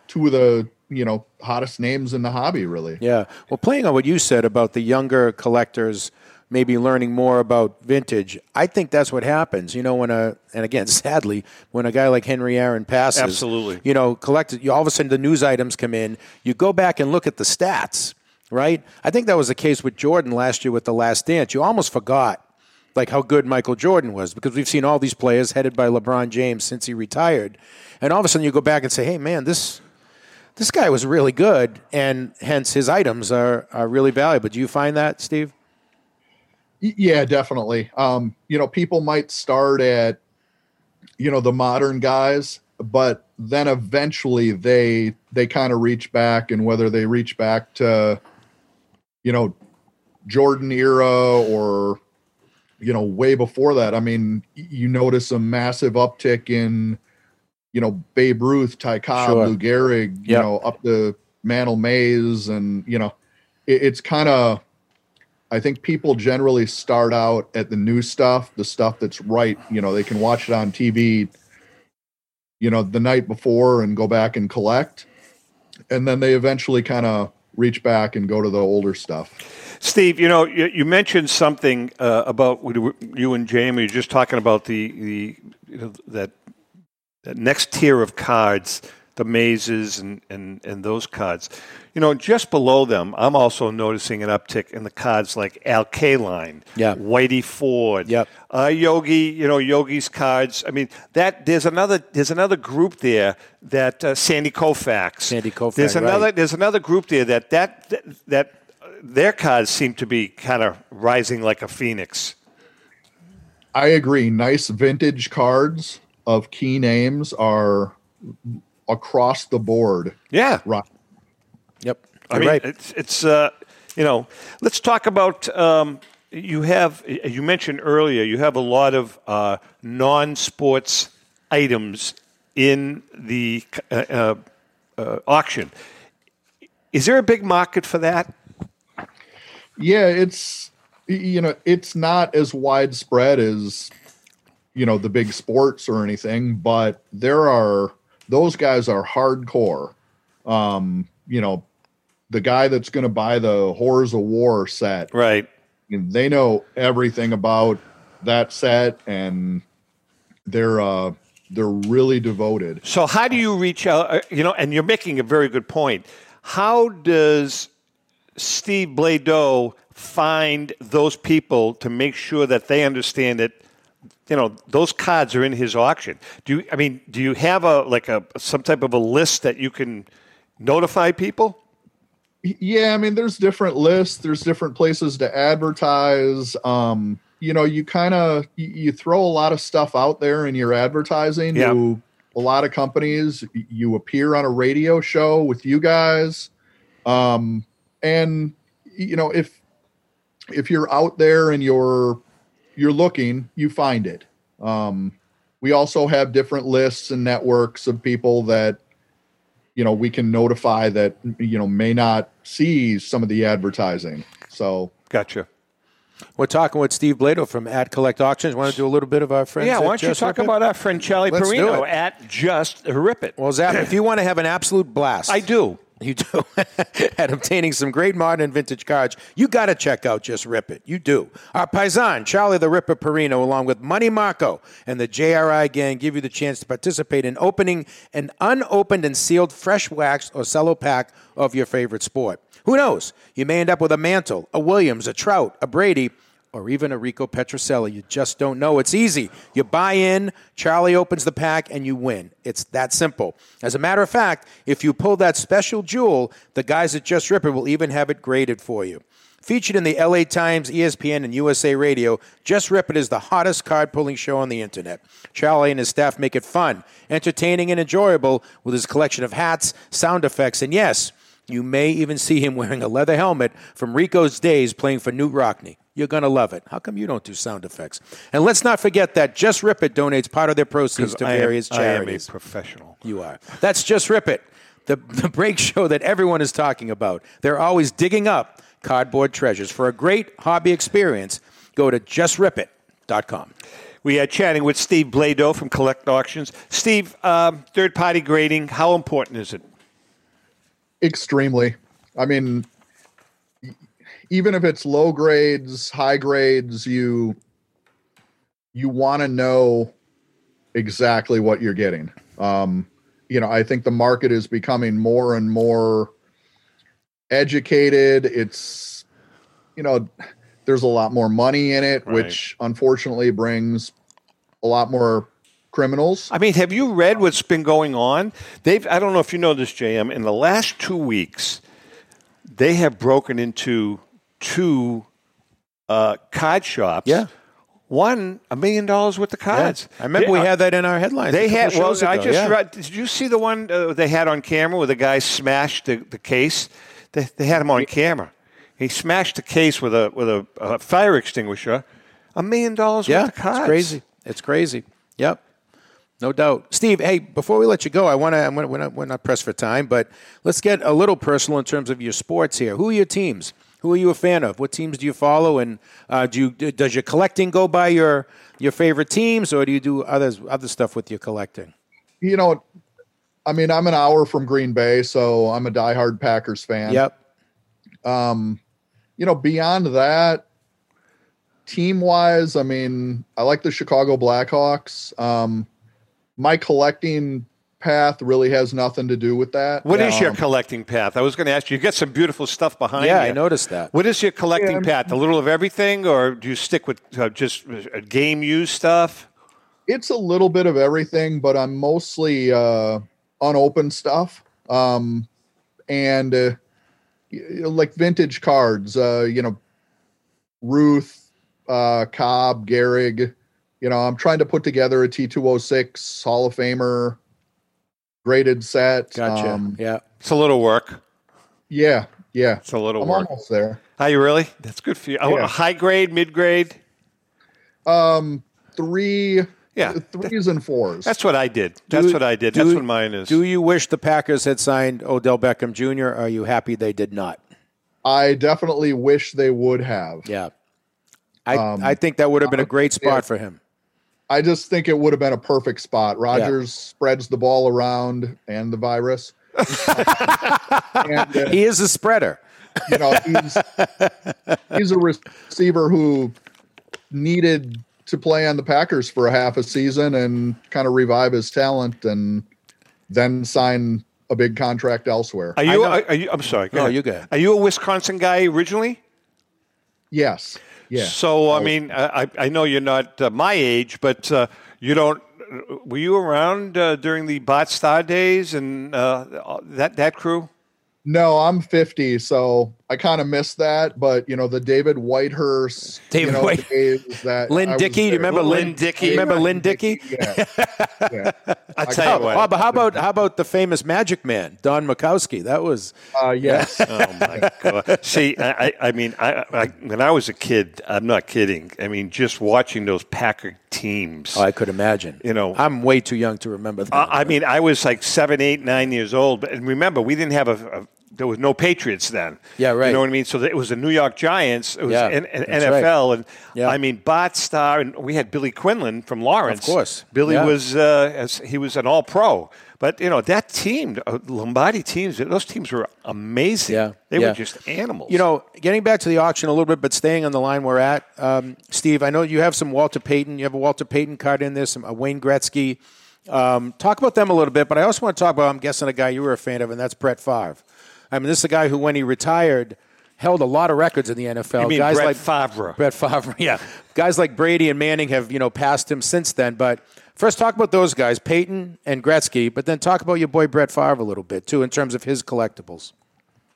two of the you know hottest names in the hobby, really. Yeah. Well, playing on what you said about the younger collectors maybe learning more about vintage, I think that's what happens. You know, when a and again, sadly, when a guy like Henry Aaron passes, Absolutely. you know, collected. You all of a sudden the news items come in. You go back and look at the stats, right? I think that was the case with Jordan last year with the Last Dance. You almost forgot. Like how good Michael Jordan was, because we've seen all these players headed by LeBron James since he retired, and all of a sudden you go back and say, "Hey, man, this this guy was really good, and hence his items are, are really valuable. Do you find that, Steve? Yeah, definitely. Um, you know, people might start at, you know, the modern guys, but then eventually they they kind of reach back, and whether they reach back to, you know, Jordan era or, you know, way before that. I mean, you notice a massive uptick in, you know, Babe Ruth, Ty Cobb, Sure. Lou Gehrig, you Yep. know, up to Mantle Mays, and you know, it, it's kind of I think people generally start out at the new stuff, the stuff that's right. You know, they can watch it on TV, you know, the night before and go back and collect. And then they eventually kind of reach back and go to the older stuff. Steve, you know, you, you mentioned something uh, about you and Jamie. You're just talking about the the you know, that that next tier of cards the Mayses and, and, and those cards. You know, just below them, I'm also noticing an uptick in the cards like Al Kaline, Yeah. Whitey Ford, Yep. uh, Yogi. You know, Yogi's cards. I mean, that there's another there's another group there that uh, Sandy Koufax. Sandy Koufax, There's right. another there's another group there that that that, that uh, their cards seem to be kind of rising like a phoenix. I agree. Nice vintage cards of key names are across the board. Yeah. Right. Yep. I You're mean, right. it's it's uh, you know, let's talk about. Um, you have you mentioned earlier you have a lot of uh, non-sports items in the uh, uh, uh, auction. Is there a big market for that? Yeah, it's you know, it's not as widespread as you know, the big sports or anything, but there are those guys are hardcore. Um, you know, the guy that's going to buy the Horrors of War set, Right. they know everything about that set and they're uh they're really devoted. So how do you reach out? uh, You know, and you're making a very good point. How does Steve Bloedow find those people to make sure that they understand that you know those cards are in his auction? Do you? I mean, do you have a like a some type of a list that you can notify people? Yeah, I mean, there's different lists. There's different places to advertise. Um, you know, you kind of you, you throw a lot of stuff out there in your advertising Yeah. to a lot of companies. You appear on a radio show with you guys, um, and you know if if you're out there and you're you're looking, you find it. Um, we also have different lists and networks of people that you know we can notify that you know may not see some of the advertising so Gotcha. We're talking with Steve Bloedow from Ad Collect Auctions. Want to do a little bit of our friend? yeah, why don't you talk Rip about our friend Charlie Let's Perino at Just Rip It? Well, Zap, if you want to have an absolute blast, I do. You do at obtaining some great modern vintage cards. You got to check out Just Rip It. You do. Our paisan Charlie the Ripper Perino, along with Money Marco and the JRI gang, give you the chance to participate in opening an unopened and sealed fresh wax or cello pack of your favorite sport. Who knows? You may end up with a Mantle, a Williams, a Trout, a Brady, or even a Rico Petrocelli. You just don't know. It's easy. You buy in, Charlie opens the pack, and you win. It's that simple. As a matter of fact, if you pull that special jewel, the guys at Just Rip It will even have it graded for you. Featured in the LA Times, ESPN, and USA Radio, Just Rip It is the hottest card pulling show on the internet. Charlie and his staff make it fun, entertaining, and enjoyable with his collection of hats, sound effects, and yes, you may even see him wearing a leather helmet from Rico's days playing for Knute Rockne. You're going to love it. How come you don't do sound effects? And let's not forget that Just Rip It donates part of their proceeds to I am- various I am a charities. professional. You are. That's Just Rip It, the, the break show that everyone is talking about. They're always digging up cardboard treasures. For a great hobby experience, go to justripit.com. We are chatting with Steve Bloedow from Collect Auctions. Steve, um, third party grading, how important is it? Extremely. I mean even if it's low grades high grades you you want to know exactly what you're getting. Um you know i think the market is becoming more and more educated. It's you know there's a lot more money in it which unfortunately brings a lot more criminals I mean, have you read what's been going on? They've I don't know if you know this, JM. In the last two weeks, they have broken into two uh, card shops. Yeah. One a million dollars worth of cards. I remember They- we had that in our headlines. They had. Well, shows I just yeah. read. Did you see the one uh, they had on camera where the guy smashed the, the case? They, they had him on camera. He smashed the case with a with a, a fire extinguisher. A million dollars Yeah, worth of cards. it's crazy. It's crazy. Yep. No doubt. Steve, hey, before we let you go, I want to, we're, not, we're not pressed for time, but let's get a little personal in terms of your sports here. Who are your teams? Who are you a fan of? What teams do you follow? And uh, do you, does your collecting go by your, your favorite teams, or do you do others, other stuff with your collecting? you know, I mean, I'm an hour from Green Bay, so I'm a diehard Packers fan. Yep. Um, you know, beyond that, team wise, I mean, I like the Chicago Blackhawks. Um, my collecting path really has nothing to do with that. What is your Um, collecting path? I was going to ask you. You got some beautiful stuff behind Yeah, you. I noticed that. What is your collecting Yeah. path? A little of everything, or do you stick with uh, just uh, game use stuff? it's a little bit of everything, but I'm mostly uh, unopened stuff. Um, and uh, y- y- like vintage cards, uh, you know, Ruth, uh, Cobb, Gehrig. You know, I'm trying to put together a T206 Hall of Famer graded set. Gotcha. Um, yeah. It's a little work. yeah, yeah. It's a little I'm work. almost there. Are you really? That's good for you. Oh, Yeah. high grade, mid grade. Um, three, Yeah. threes and fours. That's what I did. That's Do- what I did. do- That's what mine is. Do you wish the Packers had signed Odell Beckham Jr.? Or are you happy they did not? I definitely wish they would have. Yeah. I, Um, I think that would have been a great spot yeah. for him. I just think it would have been a perfect spot. Rodgers spreads the ball around and the virus. and, uh, He is a spreader. you know, he's, he's a receiver who needed to play on the Packers for a half a season and kind of revive his talent and then sign a big contract elsewhere. Are you? Are, are you? I'm sorry. Go No, ahead. you go. Are you a Wisconsin guy originally? Yes. Yeah. So I mean, I, I- know you're not uh, my age, but uh, you don't. Were you around uh, during the Bart Starr days and uh, that that crew? No, I'm 50, so I kind of missed that. But you know, the David Whitehurst, David you know, White- that Lynn I Dickey, do you remember Lynn Dickey? Remember Lynn Dickey? Yeah. yeah. I I tell got- you what. Oh, but how about how about the famous Magic Man, Don Majkowski? That was Uh, yes. oh my god! See, I, I I mean, I, I, when I was a kid, I'm not kidding. I mean, just watching those Packer teams. oh, I could imagine. You know- I'm way too young to remember that. I I mean, I was like seven, eight, nine years old. But and remember, we didn't have a, a there was no Patriots then. Yeah, right. You know what I mean? So it was the New York Giants. It was Yeah, N- NFL, and Yeah. I mean, Bart Starr, and we had Billy Quinlan from Lawrence. Of course. Billy Yeah. was uh, as, he was an All Pro. But you know that team, uh, Lombardi teams, those teams were amazing. Yeah, they yeah. were just animals. You know, getting back to the auction a little bit, but staying on the line we're at, um, Steve. I know you have some Walter Payton. You have a Walter Payton card in there, some a Wayne Gretzky. Um, talk about them a little bit, but I also want to talk about. I'm guessing a guy you were a fan of, and that's Brett Favre. I mean, this is a guy who, when he retired, held a lot of records in the NFL. You mean guys Brett like Favre? Brett Favre, yeah. Guys like Brady and Manning have you know passed him since then. But first, talk about those guys, Payton and Gretzky. But then talk about your boy Brett Favre a little bit too, in terms of his collectibles.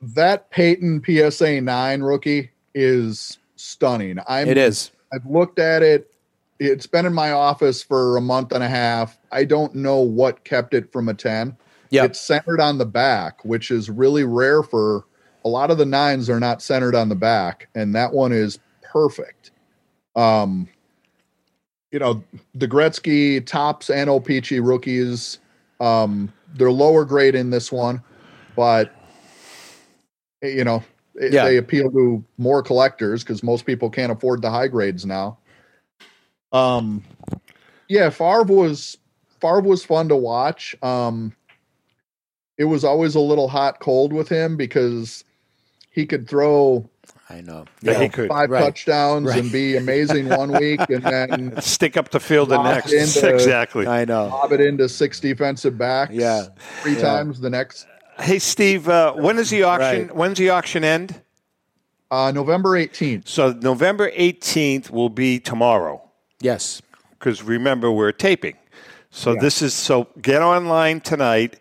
that Payton PSA 9 rookie is stunning. I'm, It is. I've looked at it. It's been in my office for a month and a half. I don't know what kept it from a 10. Yeah. It's centered on the back, which is really rare for a lot of the nines are not centered on the back, and that one is perfect. Um, you know, the Gretzky Topps and O-Pee-Chee rookies, um, they're lower grade in this one, but you know, it- Yeah. they appeal to more collectors because most people can't afford the high grades now. Um, yeah, Favre was Favre was fun to watch. Um, it was always a little hot cold with him because he could throw I know. Yeah, you he could. five Right. touchdowns Right. and be amazing one week and then Stick up the field the next. into- exactly. I know. lob it into six defensive backs. Yeah. three Yeah. times the next. Hey, Steve, uh, when is the auction? Right. When's the auction end? Uh, November eighteenth. So November 18th will be tomorrow. Yes. because remember we're taping. So Yeah. this is so get online tonight,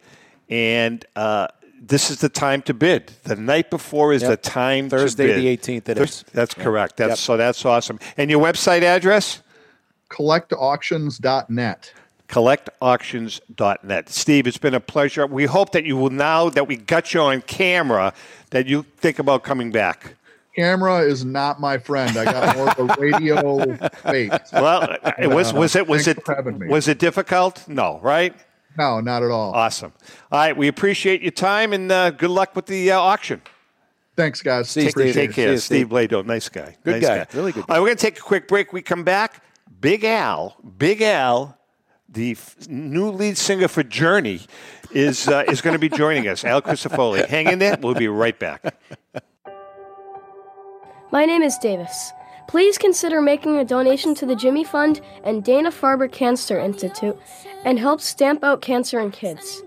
and uh, this is the time to bid. The night before is Yep. the time Thursday to bid. the 18th it Thurs- is. That's correct. That's Yep. so that's awesome. And your website address? Collectauctions.net. collectauctions.net. Steve, it's been a pleasure. We hope that you will now that we got you on camera that you think about coming back. Camera is not my friend. I got more of a radio face. Well, it was was it was Thanks it for having me. was it difficult? No, right? No, not at all. Awesome. All right, we appreciate your time and uh, good luck with the uh, auction. Thanks, guys. See you, Appreciate Steve. Take care, See you, Steve Steve. Bloedow. Nice guy. Good nice guy. Really good All right, we're going to take a quick break. We come back. Big Al, Big Al, the f- new lead singer for Journey, is uh, is going to be joining us. Al Crisafulli. Hang in there. We'll be right back. My name is Davis. Please consider making a donation to the Jimmy Fund and Dana Farber Cancer Institute and help stamp out cancer in kids.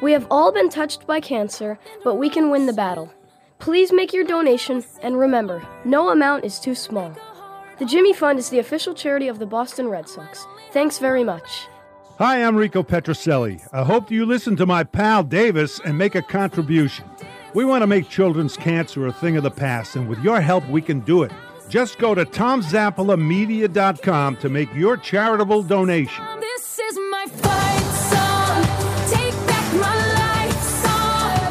We have all been touched by cancer, but we can win the battle. Please make your donation and remember, no amount is too small. The Jimmy Fund is the official charity of the Boston Red Sox. Thanks very much. Hi, I'm Rico Petrocelli. I hope you listen to my pal Davis and make a contribution. We want to make children's cancer a thing of the past, and with your help, we can do it. Just go to tomzappalamedia.com to make your charitable donation. This is my fight song. Take back my life song.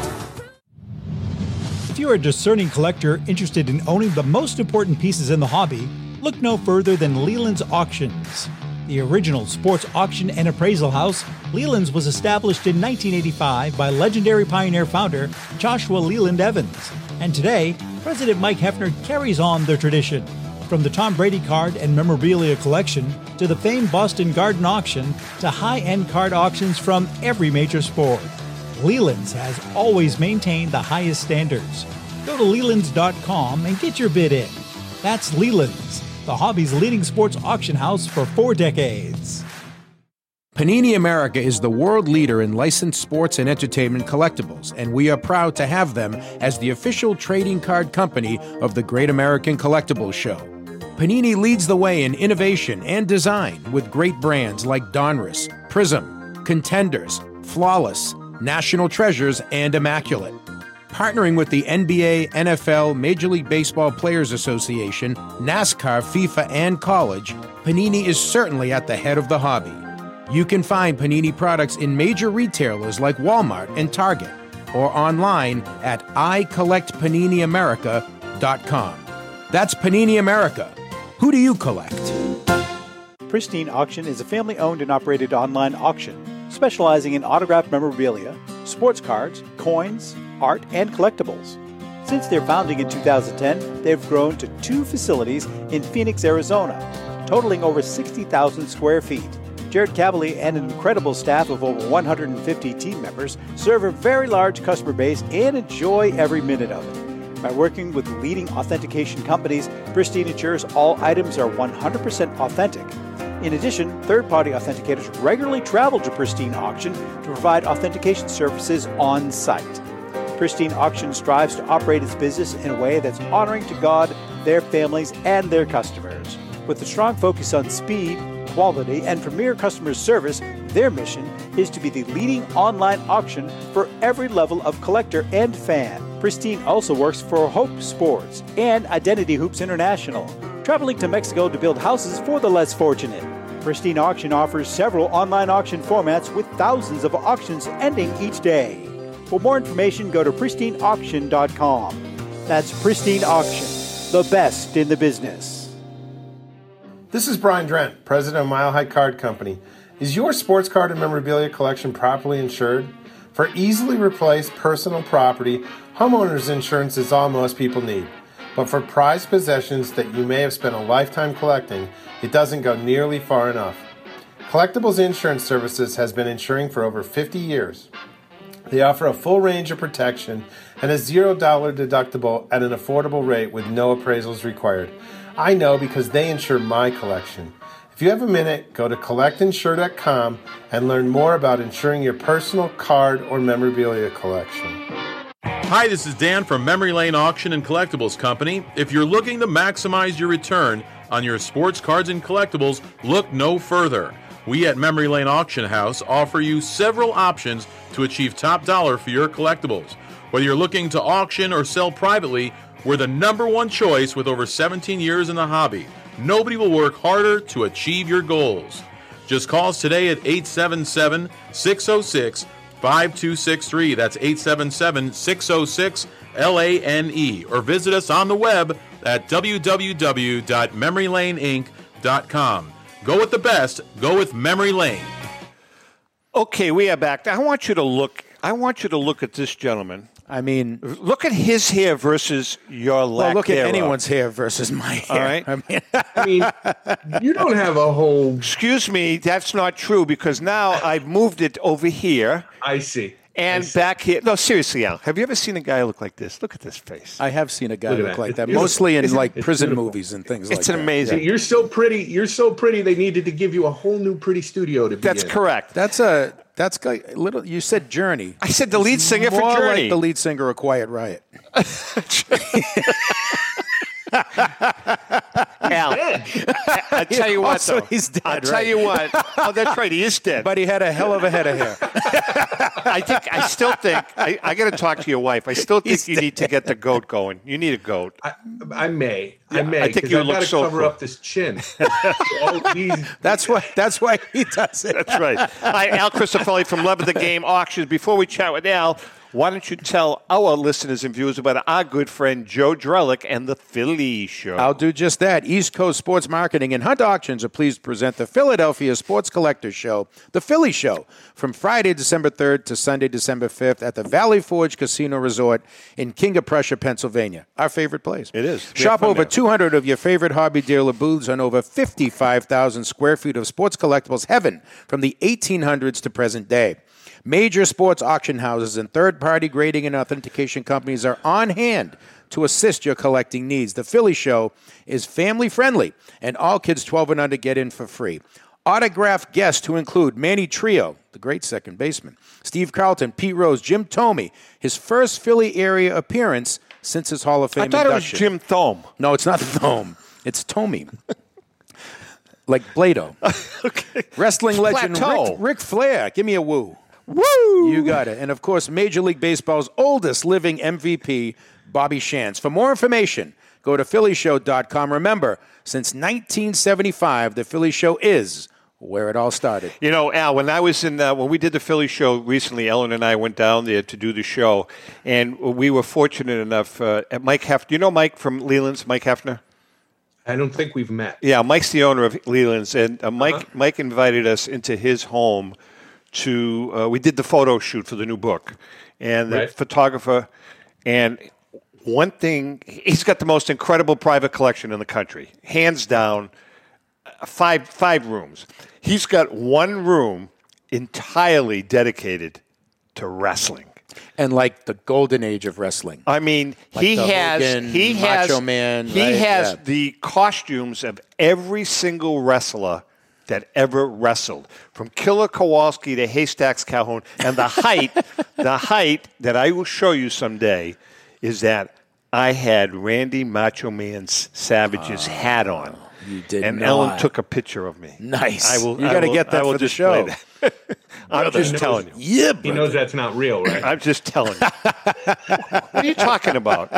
If you're a discerning collector interested in owning the most important pieces in the hobby, look no further than Leland's Auctions. The original sports auction and appraisal house, Leland's was established in 1985 by legendary Pioneer founder Joshua Leland Evans. And today, President Mike Heffner carries on the tradition. From the Tom Brady card and memorabilia collection to the famed Boston Garden auction to high end card auctions from every major sport. Leland's has always maintained the highest standards. Go to Leland's.com and get your bid in. That's Leland's, the hobby's leading sports auction house for four decades. Panini America is the world leader in licensed sports and entertainment collectibles, and we are proud to have them as the official trading card company of the Great American Collectibles Show. Panini leads the way in innovation and design with great brands like Donruss, Prizm, Contenders, Flawless, National Treasures, and Immaculate. Partnering with the NBA, NFL, Major League Baseball Players Association, NASCAR, FIFA, and college, Panini is certainly at the head of the hobby. You can find Panini products in major retailers like Walmart and Target, or online at icollectpaniniamerica.com. That's Panini America. Who do you collect? Pristine Auction is a family owned and operated online auction specializing in autographed memorabilia, sports cards, coins, art, and collectibles. Since their founding in 2010, they've grown to two facilities in Phoenix, Arizona, totaling over 60,000 square feet. Jared Cavalier and an incredible staff of over 150 team members serve a very large customer base and enjoy every minute of it. By working with leading authentication companies, Pristine ensures all items are 100% authentic. In addition, third party authenticators regularly travel to Pristine Auction to provide authentication services on site. Pristine Auction strives to operate its business in a way that's honoring to God, their families, and their customers. With a strong focus on speed, quality, and premier customer service, their mission is to be the leading online auction for every level of collector and fan. Pristine also works for Hope Sports and Identity Hoops International, traveling to Mexico to build houses for the less fortunate. Pristine Auction offers several online auction formats with thousands of auctions ending each day. For more information, go to pristineauction.com. That's Pristine Auction, the best in the business. This is Brian Drent, president of Mile High Card Company. Is your sports card and memorabilia collection properly insured? For easily replaced personal property, homeowners insurance is all most people need. But for prized possessions that you may have spent a lifetime collecting, it doesn't go nearly far enough. Collectibles Insurance Services has been insuring for over 50 years. They offer a full range of protection and a $0 deductible at an affordable rate with no appraisals required. I know because they insure my collection. If you have a minute, go to collectinsure.com and learn more about insuring your personal card or memorabilia collection. Hi, this is Dan from Memory Lane Auction and Collectibles Company. If you're looking to maximize your return on your sports cards and collectibles, look no further. We at Memory Lane Auction House offer you several options to achieve top dollar for your collectibles. Whether you're looking to auction or sell privately, we're the number one choice with over 17 years in the hobby. Nobody will work harder to achieve your goals. Just call us today at 877 606 5263. That's 877 606 LANE. Or visit us on the web at www.memorylaneinc.com. Go with the best, go with Memory Lane. Okay, we are back. I want you to look. I want you to look at this gentleman. I mean, look at his hair versus your lack well, look at thereof. anyone's hair versus my hair. All right. I mean, I mean, you don't have a whole. Excuse me, that's not true because now I've moved it over here. I see. And back here, no, seriously, Al, have you ever seen a guy look like this? Look at this face. I have seen a guy Look look like that, beautiful. mostly in Isn't like It's prison beautiful. movies and things like It's that. an amazing. You're so pretty. You're so pretty. They needed to give you a whole new pretty studio to be That's in. correct. That's a that's a little. You said Journey. I said the lead singer for More Journey. like the lead singer of Quiet Riot. Al, I, I tell you what, Also, though. he's dead, I'll tell you what. Oh, that's right. He is dead. But he had a hell of a head of hair. I think. I still think. I, I got to talk to your wife. I still think you need to get the goat going. You need a goat. I, I may. Yeah, I may. I think you I've look gotta so cover cool. up this chin. That's why. That's why he does it. That's right. Hi, Al Crisafulli from Love of the Game Auctions. Before we chat with Al, why don't you tell our listeners and viewers about our good friend Joe Drellick and the Philly Show? I'll do just that. East Coast Sports Marketing and Hunt Auctions are pleased to present the Philadelphia Sports Collectors Show, the Philly Show, from Friday, December 3rd to Sunday, December 5th at the Valley Forge Casino Resort in King of Prussia, Pennsylvania. Our favorite place. It is. We Shop over there. 200 of your favorite hobby dealer booths on over 55,000 square feet of sports collectibles heaven from the 1800s to present day. Major sports auction houses and third party grading and authentication companies are on hand to assist your collecting needs. The Philly Show is family friendly, and all kids 12 and under get in for free. Autographed guests who include Manny Trillo, the great second baseman, Steve Carlton, Pete Rose, Jim Tomey, his first Philly area appearance since his Hall of Fame I thought induction. it was Jim Thome. No, it's not Thome. It's Tomey. like Plato. okay. Wrestling legend. Rick, Ric Flair. Give me a woo. Woo! You got it. And of course, Major League Baseball's oldest living MVP, Bobby Shantz. For more information, go to PhillyShow.com. Remember, since 1975, the Philly Show is where it all started. You know, Al, when I was in, uh, when we did the Philly show recently, Ellen and I went down there to do the show, and we were fortunate enough. Uh, at Mike Heffner, you know Mike from Leland's, Mike Heffner? I don't think we've met. Yeah, Mike's the owner of Leland's, and uh, Mike Uh-huh. Mike invited us into his home to. Uh, we did the photo shoot for the new book, and the Right. photographer, and one thing he's got the most incredible private collection in the country, hands down. uh, Five five rooms. He's got one room entirely dedicated to wrestling. And like the golden age of wrestling. I mean, Like he the has Hogan, he has Macho Man, he right, has yeah. the costumes of every single wrestler that ever wrestled, from Killer Kowalski to Haystacks Calhoun, and the height, the height that I will show you someday, is that I had Randy Macho Man's Savage's oh, hat on. You did and not. Ellen took a picture of me. Nice. I will. You gotta get that I will for the show. that. I'm Brother just knows- telling you. Yeah, He knows that's not real, right? I'm just telling you. what are you talking about?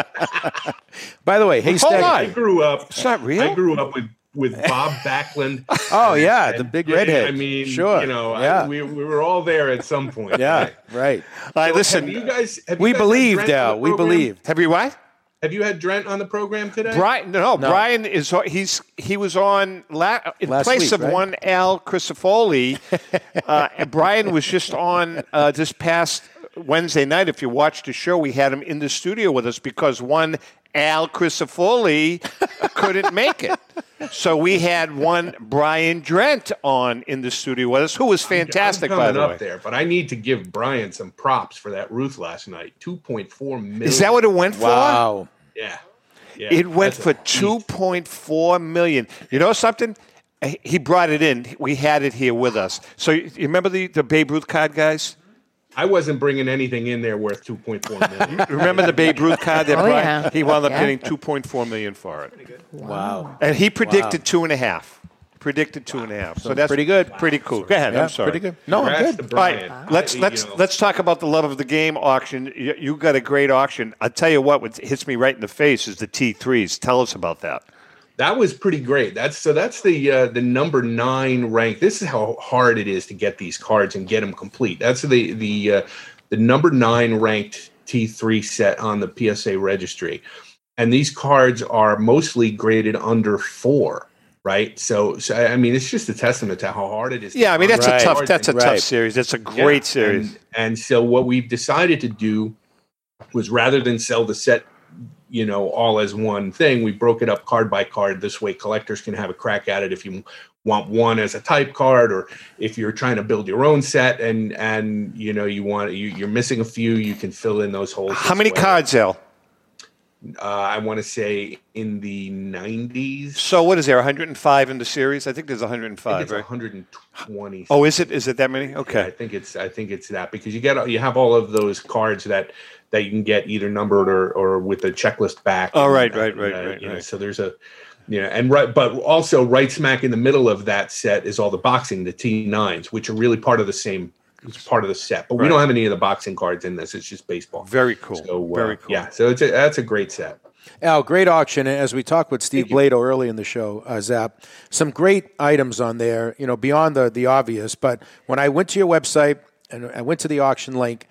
By the way, Hold Haystack. I grew up. It's not real. I grew up with with Bob Backlund. Oh, yeah, the big redhead. I mean, Sure, you know, I- yeah. we, we were all there at some point. Yeah, right? right. All right, So listen. have you guys? Have We guys had believed, Drent Al. We program? believed. Have you what? Have you had Drent on the program today? Brian, no, Brian is he's he was on la, in Last place week, of right? one Al Crisafulli. uh, and Brian was just on uh, this past Wednesday night. If you watched the show, we had him in the studio with us because one Al Crisafulli couldn't make it. So we had one Brian Drent on in the studio with us, who was fantastic, I'm by coming the up way. there, but I need to give Brian some props for that Ruth last night. Two point four million. Is that what it went for? Wow. Yeah. yeah It went that's for 2.4 million. You know something? He brought it in. We had it here with us. So you you remember the, the Babe Ruth card, guys? I wasn't bringing anything in there worth two point four million. Remember the Babe Ruth card? That Oh, Brian- yeah. He wound up Yeah. getting 2.4 million for it, Wow. and he predicted Wow. two and a half. Predicted two and a half. So, So that's pretty good. Pretty cool. Go ahead. Yeah, I'm sorry. pretty good. No, I'm good. All right, Brian. let's let's you know, let's talk about the love of the game auction. You, you got a great auction. I'll tell you what, what hits me right in the face is the T3s. Tell us about that. That was pretty great. That's so. That's the uh, the number nine rank. This is how hard it is to get these cards and get them complete. That's the the uh, the number nine ranked T three set on the PSA registry, and these cards are mostly graded under four. Right. So, so I mean, it's just a testament to how hard it is. to Yeah, I mean that's Right. a tough that's a and- tough Right. series. That's a Yeah, great series. And, and so what we've decided to do was rather than sell the set, you know, all as one thing. We broke it up card by card. This way, collectors can have a crack at it if you want one as a type card, or if you're trying to build your own set and and you know you want you, you're missing a few, you can fill in those holes. How many way. cards, Al? Uh, I want to say in the 90s. So what is there? 105 in the series? I think there's I 105, think it's right? 120. Oh, is it? Is it that many? Okay. Yeah, I think it's I think it's that because you get you have all of those cards that that you can get either numbered or or with a checklist back. Oh, right, right, and, right, uh, right, you know, right. so there's a you know and right, but also right smack in the middle of that set is all the boxing, the T9s, which are really part of the same. It's part of the set, but we don't have any of the boxing cards in this. It's just baseball. Very cool. So, uh, Very cool. Yeah, so it's a, that's a great set. Al, great auction. As we talked with Steve Bloedow early in the show, uh, Zap, some great items on there, you know, beyond the, the obvious. But when I went to your website and I went to the auction link,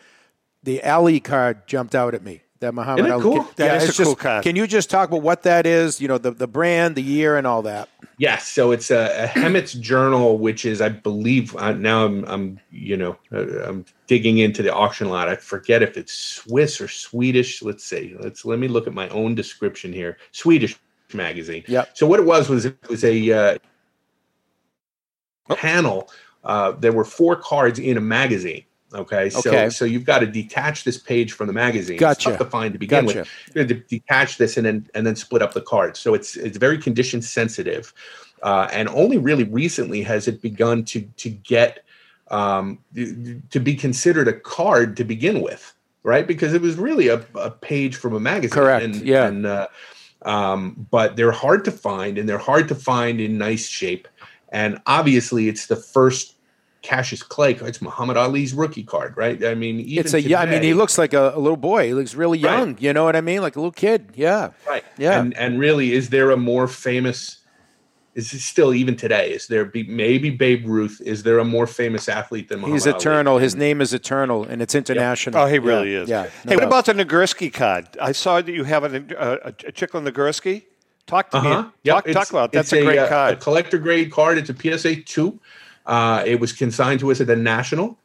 the Ali card jumped out at me. That Muhammad Isn't it Ali. cool? Yeah, That is it's a cool card. Can you just talk about what that is? You know, the, the brand, the year, and all that. Yes, so it's a, a Hemmets journal, which is, I believe, uh, now I'm, I'm, you know, uh, I'm digging into the auction lot. I forget if it's Swiss or Swedish. Let's see. Let's let me look at my own description here. Swedish magazine. Yeah. So what it was was it was a uh, panel. Uh, there were four cards in a magazine. Okay, so Okay. so you've got to detach this page from the magazine. It's Gotcha. tough to find to begin Gotcha. with. To detach this and then and then split up the cards. So it's it's very condition sensitive, uh, and only really recently has it begun to to get um, to be considered a card to begin with, right? Because it was really a, a page from a magazine. Correct, And, yeah. And uh, um, but they're hard to find, and they're hard to find in nice shape. And obviously, it's the first Cassius Clay. It's Muhammad Ali's rookie card, right? I mean, even it's a yeah. I mean, he looks like a, a little boy. He looks really Right. young. You know what I mean? Like a little kid. Yeah. Right. Yeah. And and really, is there a more famous? Is it still even today? Is there be, maybe Babe Ruth? Is there a more famous athlete than Muhammad He's Ali? eternal. His name is eternal, and it's international. Oh, he Yeah, really is. Yeah. hey, no what about the Nagurski card? I saw that you have a, a, a Chicklin Nagurski. Talk to Uh-huh. me. Yep, Talk, talk about it. That's it's a great uh, card. A collector grade card. It's a PSA two. Uh, it was consigned to us at the National,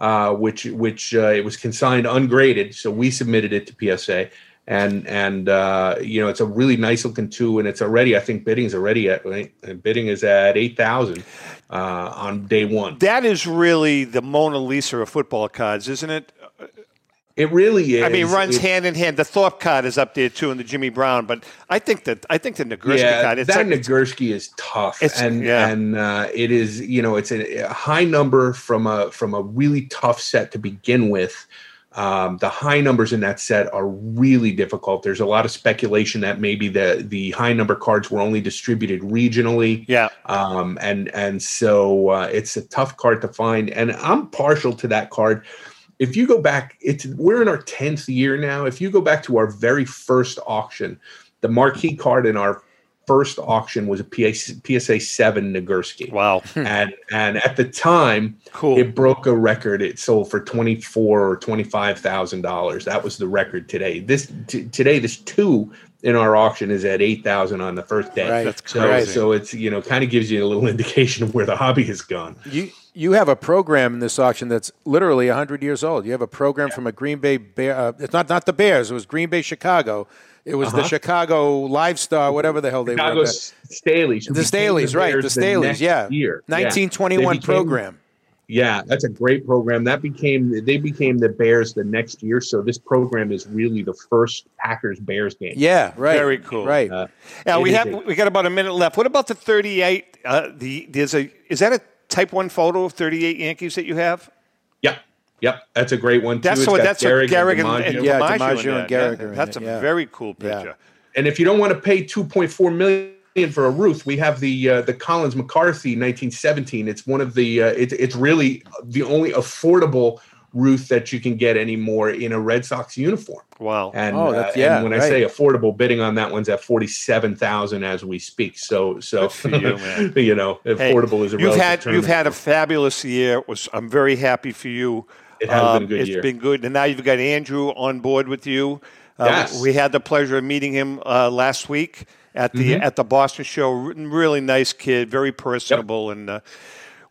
uh, which which uh, it was consigned ungraded, so we submitted it to PSA. And and uh, you know it's a really nice looking two, and it's already I think bidding is already at bidding is at eight thousand uh, on day one. that is really the Mona Lisa of football cards, isn't it? It really is. I mean, runs It- hand in hand. The Thorpe card is up there too, and the Jimmy Brown. But I think that I think the Nagurski yeah, card. It's that like, Nagurski is tough, and yeah. and uh, it is you know it's a, a high number from a from a really tough set to begin with. Um, the high numbers in that set are really difficult. There's a lot of speculation that maybe the the high number cards were only distributed regionally. Yeah. Um, and and so uh, it's a tough card to find, and I'm partial to that card. If you go back, it's we're in our tenth year now. If you go back to our very first auction, the marquee card in our first auction was a PS, PSA seven Nagurski. Wow. Hmm. and and at the time, Cool. it broke a record. It sold for twenty four or twenty five thousand dollars. That was the record today. This t- today, this two in our auction is at eight thousand on the first day. Right. That's so, crazy. So it's you know kind of gives you a little indication of where the hobby has gone. You you have a program in this auction that's literally 100 years old. You have a program from a Green Bay Bear. Uh, it's not not the Bears. It was Green Bay Chicago. It was the Uh-huh. Chicago Live Star, whatever the hell they Chicago were. S- Staleys. The became Staleys, right? The Staleys, next yeah. Year. 1921 They became- program. Yeah, that's a great program. That became they became the Bears the next year. So this program is really the first Packers Bears game. Yeah, right. Very cool. Right. Uh, Now we have a- we got about a minute left. What about the 38? Uh, the there's a is that a Type One photo of 38 Yankees that you have? Yep, yep, that's a great one too. That's It's what that's what Gehrig Garrick and, DiMaggio. and Yeah, DiMaggio in DiMaggio and that. Yeah, are in That's it, a yeah. very cool picture. And if you don't want to pay 2.4 million for a Ruth, we have the uh, the Collins McCarthy 1917. It's one of the uh, it's it's really the only affordable Ruth that you can get anymore in a Red Sox uniform. Wow. And, Oh, uh, that's- and yeah, when I say affordable, bidding on that one's at forty seven thousand as we speak. So so you, you know Hey, affordable is a you've had term. you've had a fabulous year. It was I'm very happy for you. It has been a Um, good It's year. been good, and now you've got Andrew on board with you. Uh, Yes. we had the pleasure of meeting him uh, last week at the Mm-hmm. at the Boston show. Really nice kid, very personable, and uh,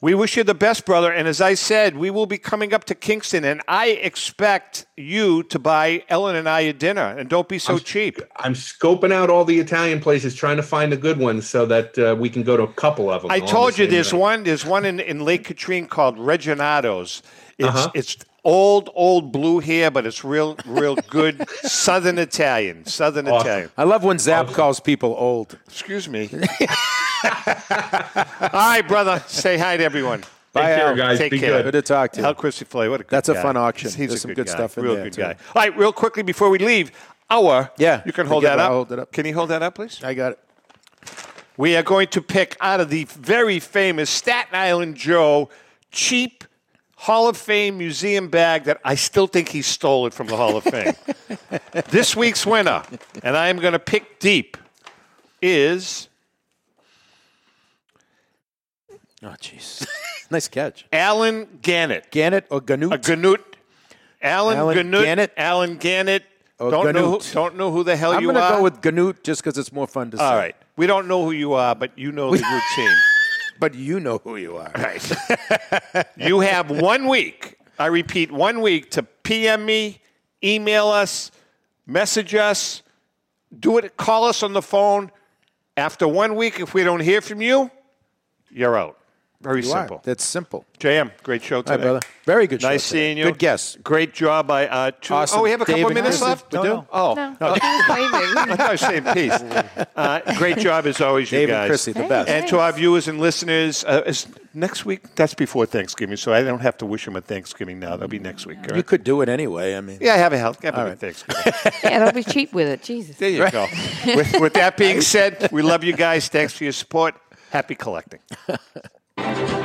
We wish you the best, brother. And as I said, we will be coming up to Kingston, and I expect you to buy Ellen and I a dinner. And don't be so cheap. I'm scoping out all the Italian places, trying to find a good one so that uh, we can go to a couple of them. I told the you there's night. one. There's one in, in Lake Katrine called Reginato's. It's Uh-huh. it's old old blue hair, but it's real real good Southern Italian. Southern Awesome. Italian. I love when Zap calls people old. Excuse me. All right, brother. Say hi to everyone. Bye, Al. Take Be care. good. Good to talk to you. Al Crisafulli, what a good That's a fun auction. He's, There's a some good, good guy. stuff in real there, good too. guy. All right, real quickly before we leave, our Yeah, you can hold that up. Hold it up. Can you hold that up, please? I got it. We are going to pick out of the very famous Staten Island Joe cheap Hall of Fame museum bag that I still think he stole it from the Hall of Fame. this week's winner, and I am going to pick deep, is Oh, jeez. nice catch. Alan Gannett. Gannett or Ganut? A Ganut. Alan, Alan Ganut. Gannett? Alan Gannett. Or don't know. Who, don't know who the hell I'm you are. I'm gonna go with Ganut just because it's more fun to say. All right. We don't know who you are, but you know the routine. But you know who you are. Right. you have one week. I repeat, one week to PM me, email us, message us, do it. Call us on the phone. After one week, if we don't hear from you, you're out. Very You are. simple. That's simple. JM, great show Hi, today. brother. Very good show Nice seeing you. Good guess. Great job by uh, two. Awesome. Oh, we have a couple Dave of minutes Chris. left. We do? Oh, No. no. I thought I was saying peace. Uh, great job as always, you Dave and guys. Chrissy, the Hey, best. And to our viewers and listeners, uh, is next week. That's before Thanksgiving, so I don't have to wish them a Thanksgiving now. That'll be next week. all You could do it anyway. I mean, Yeah, have a help. Have a All good right. Thanksgiving. Yeah, don't be cheap with it. Jesus. There you go. with, with that being said, we love you guys. Thanks for your support. Happy collecting. Thank you.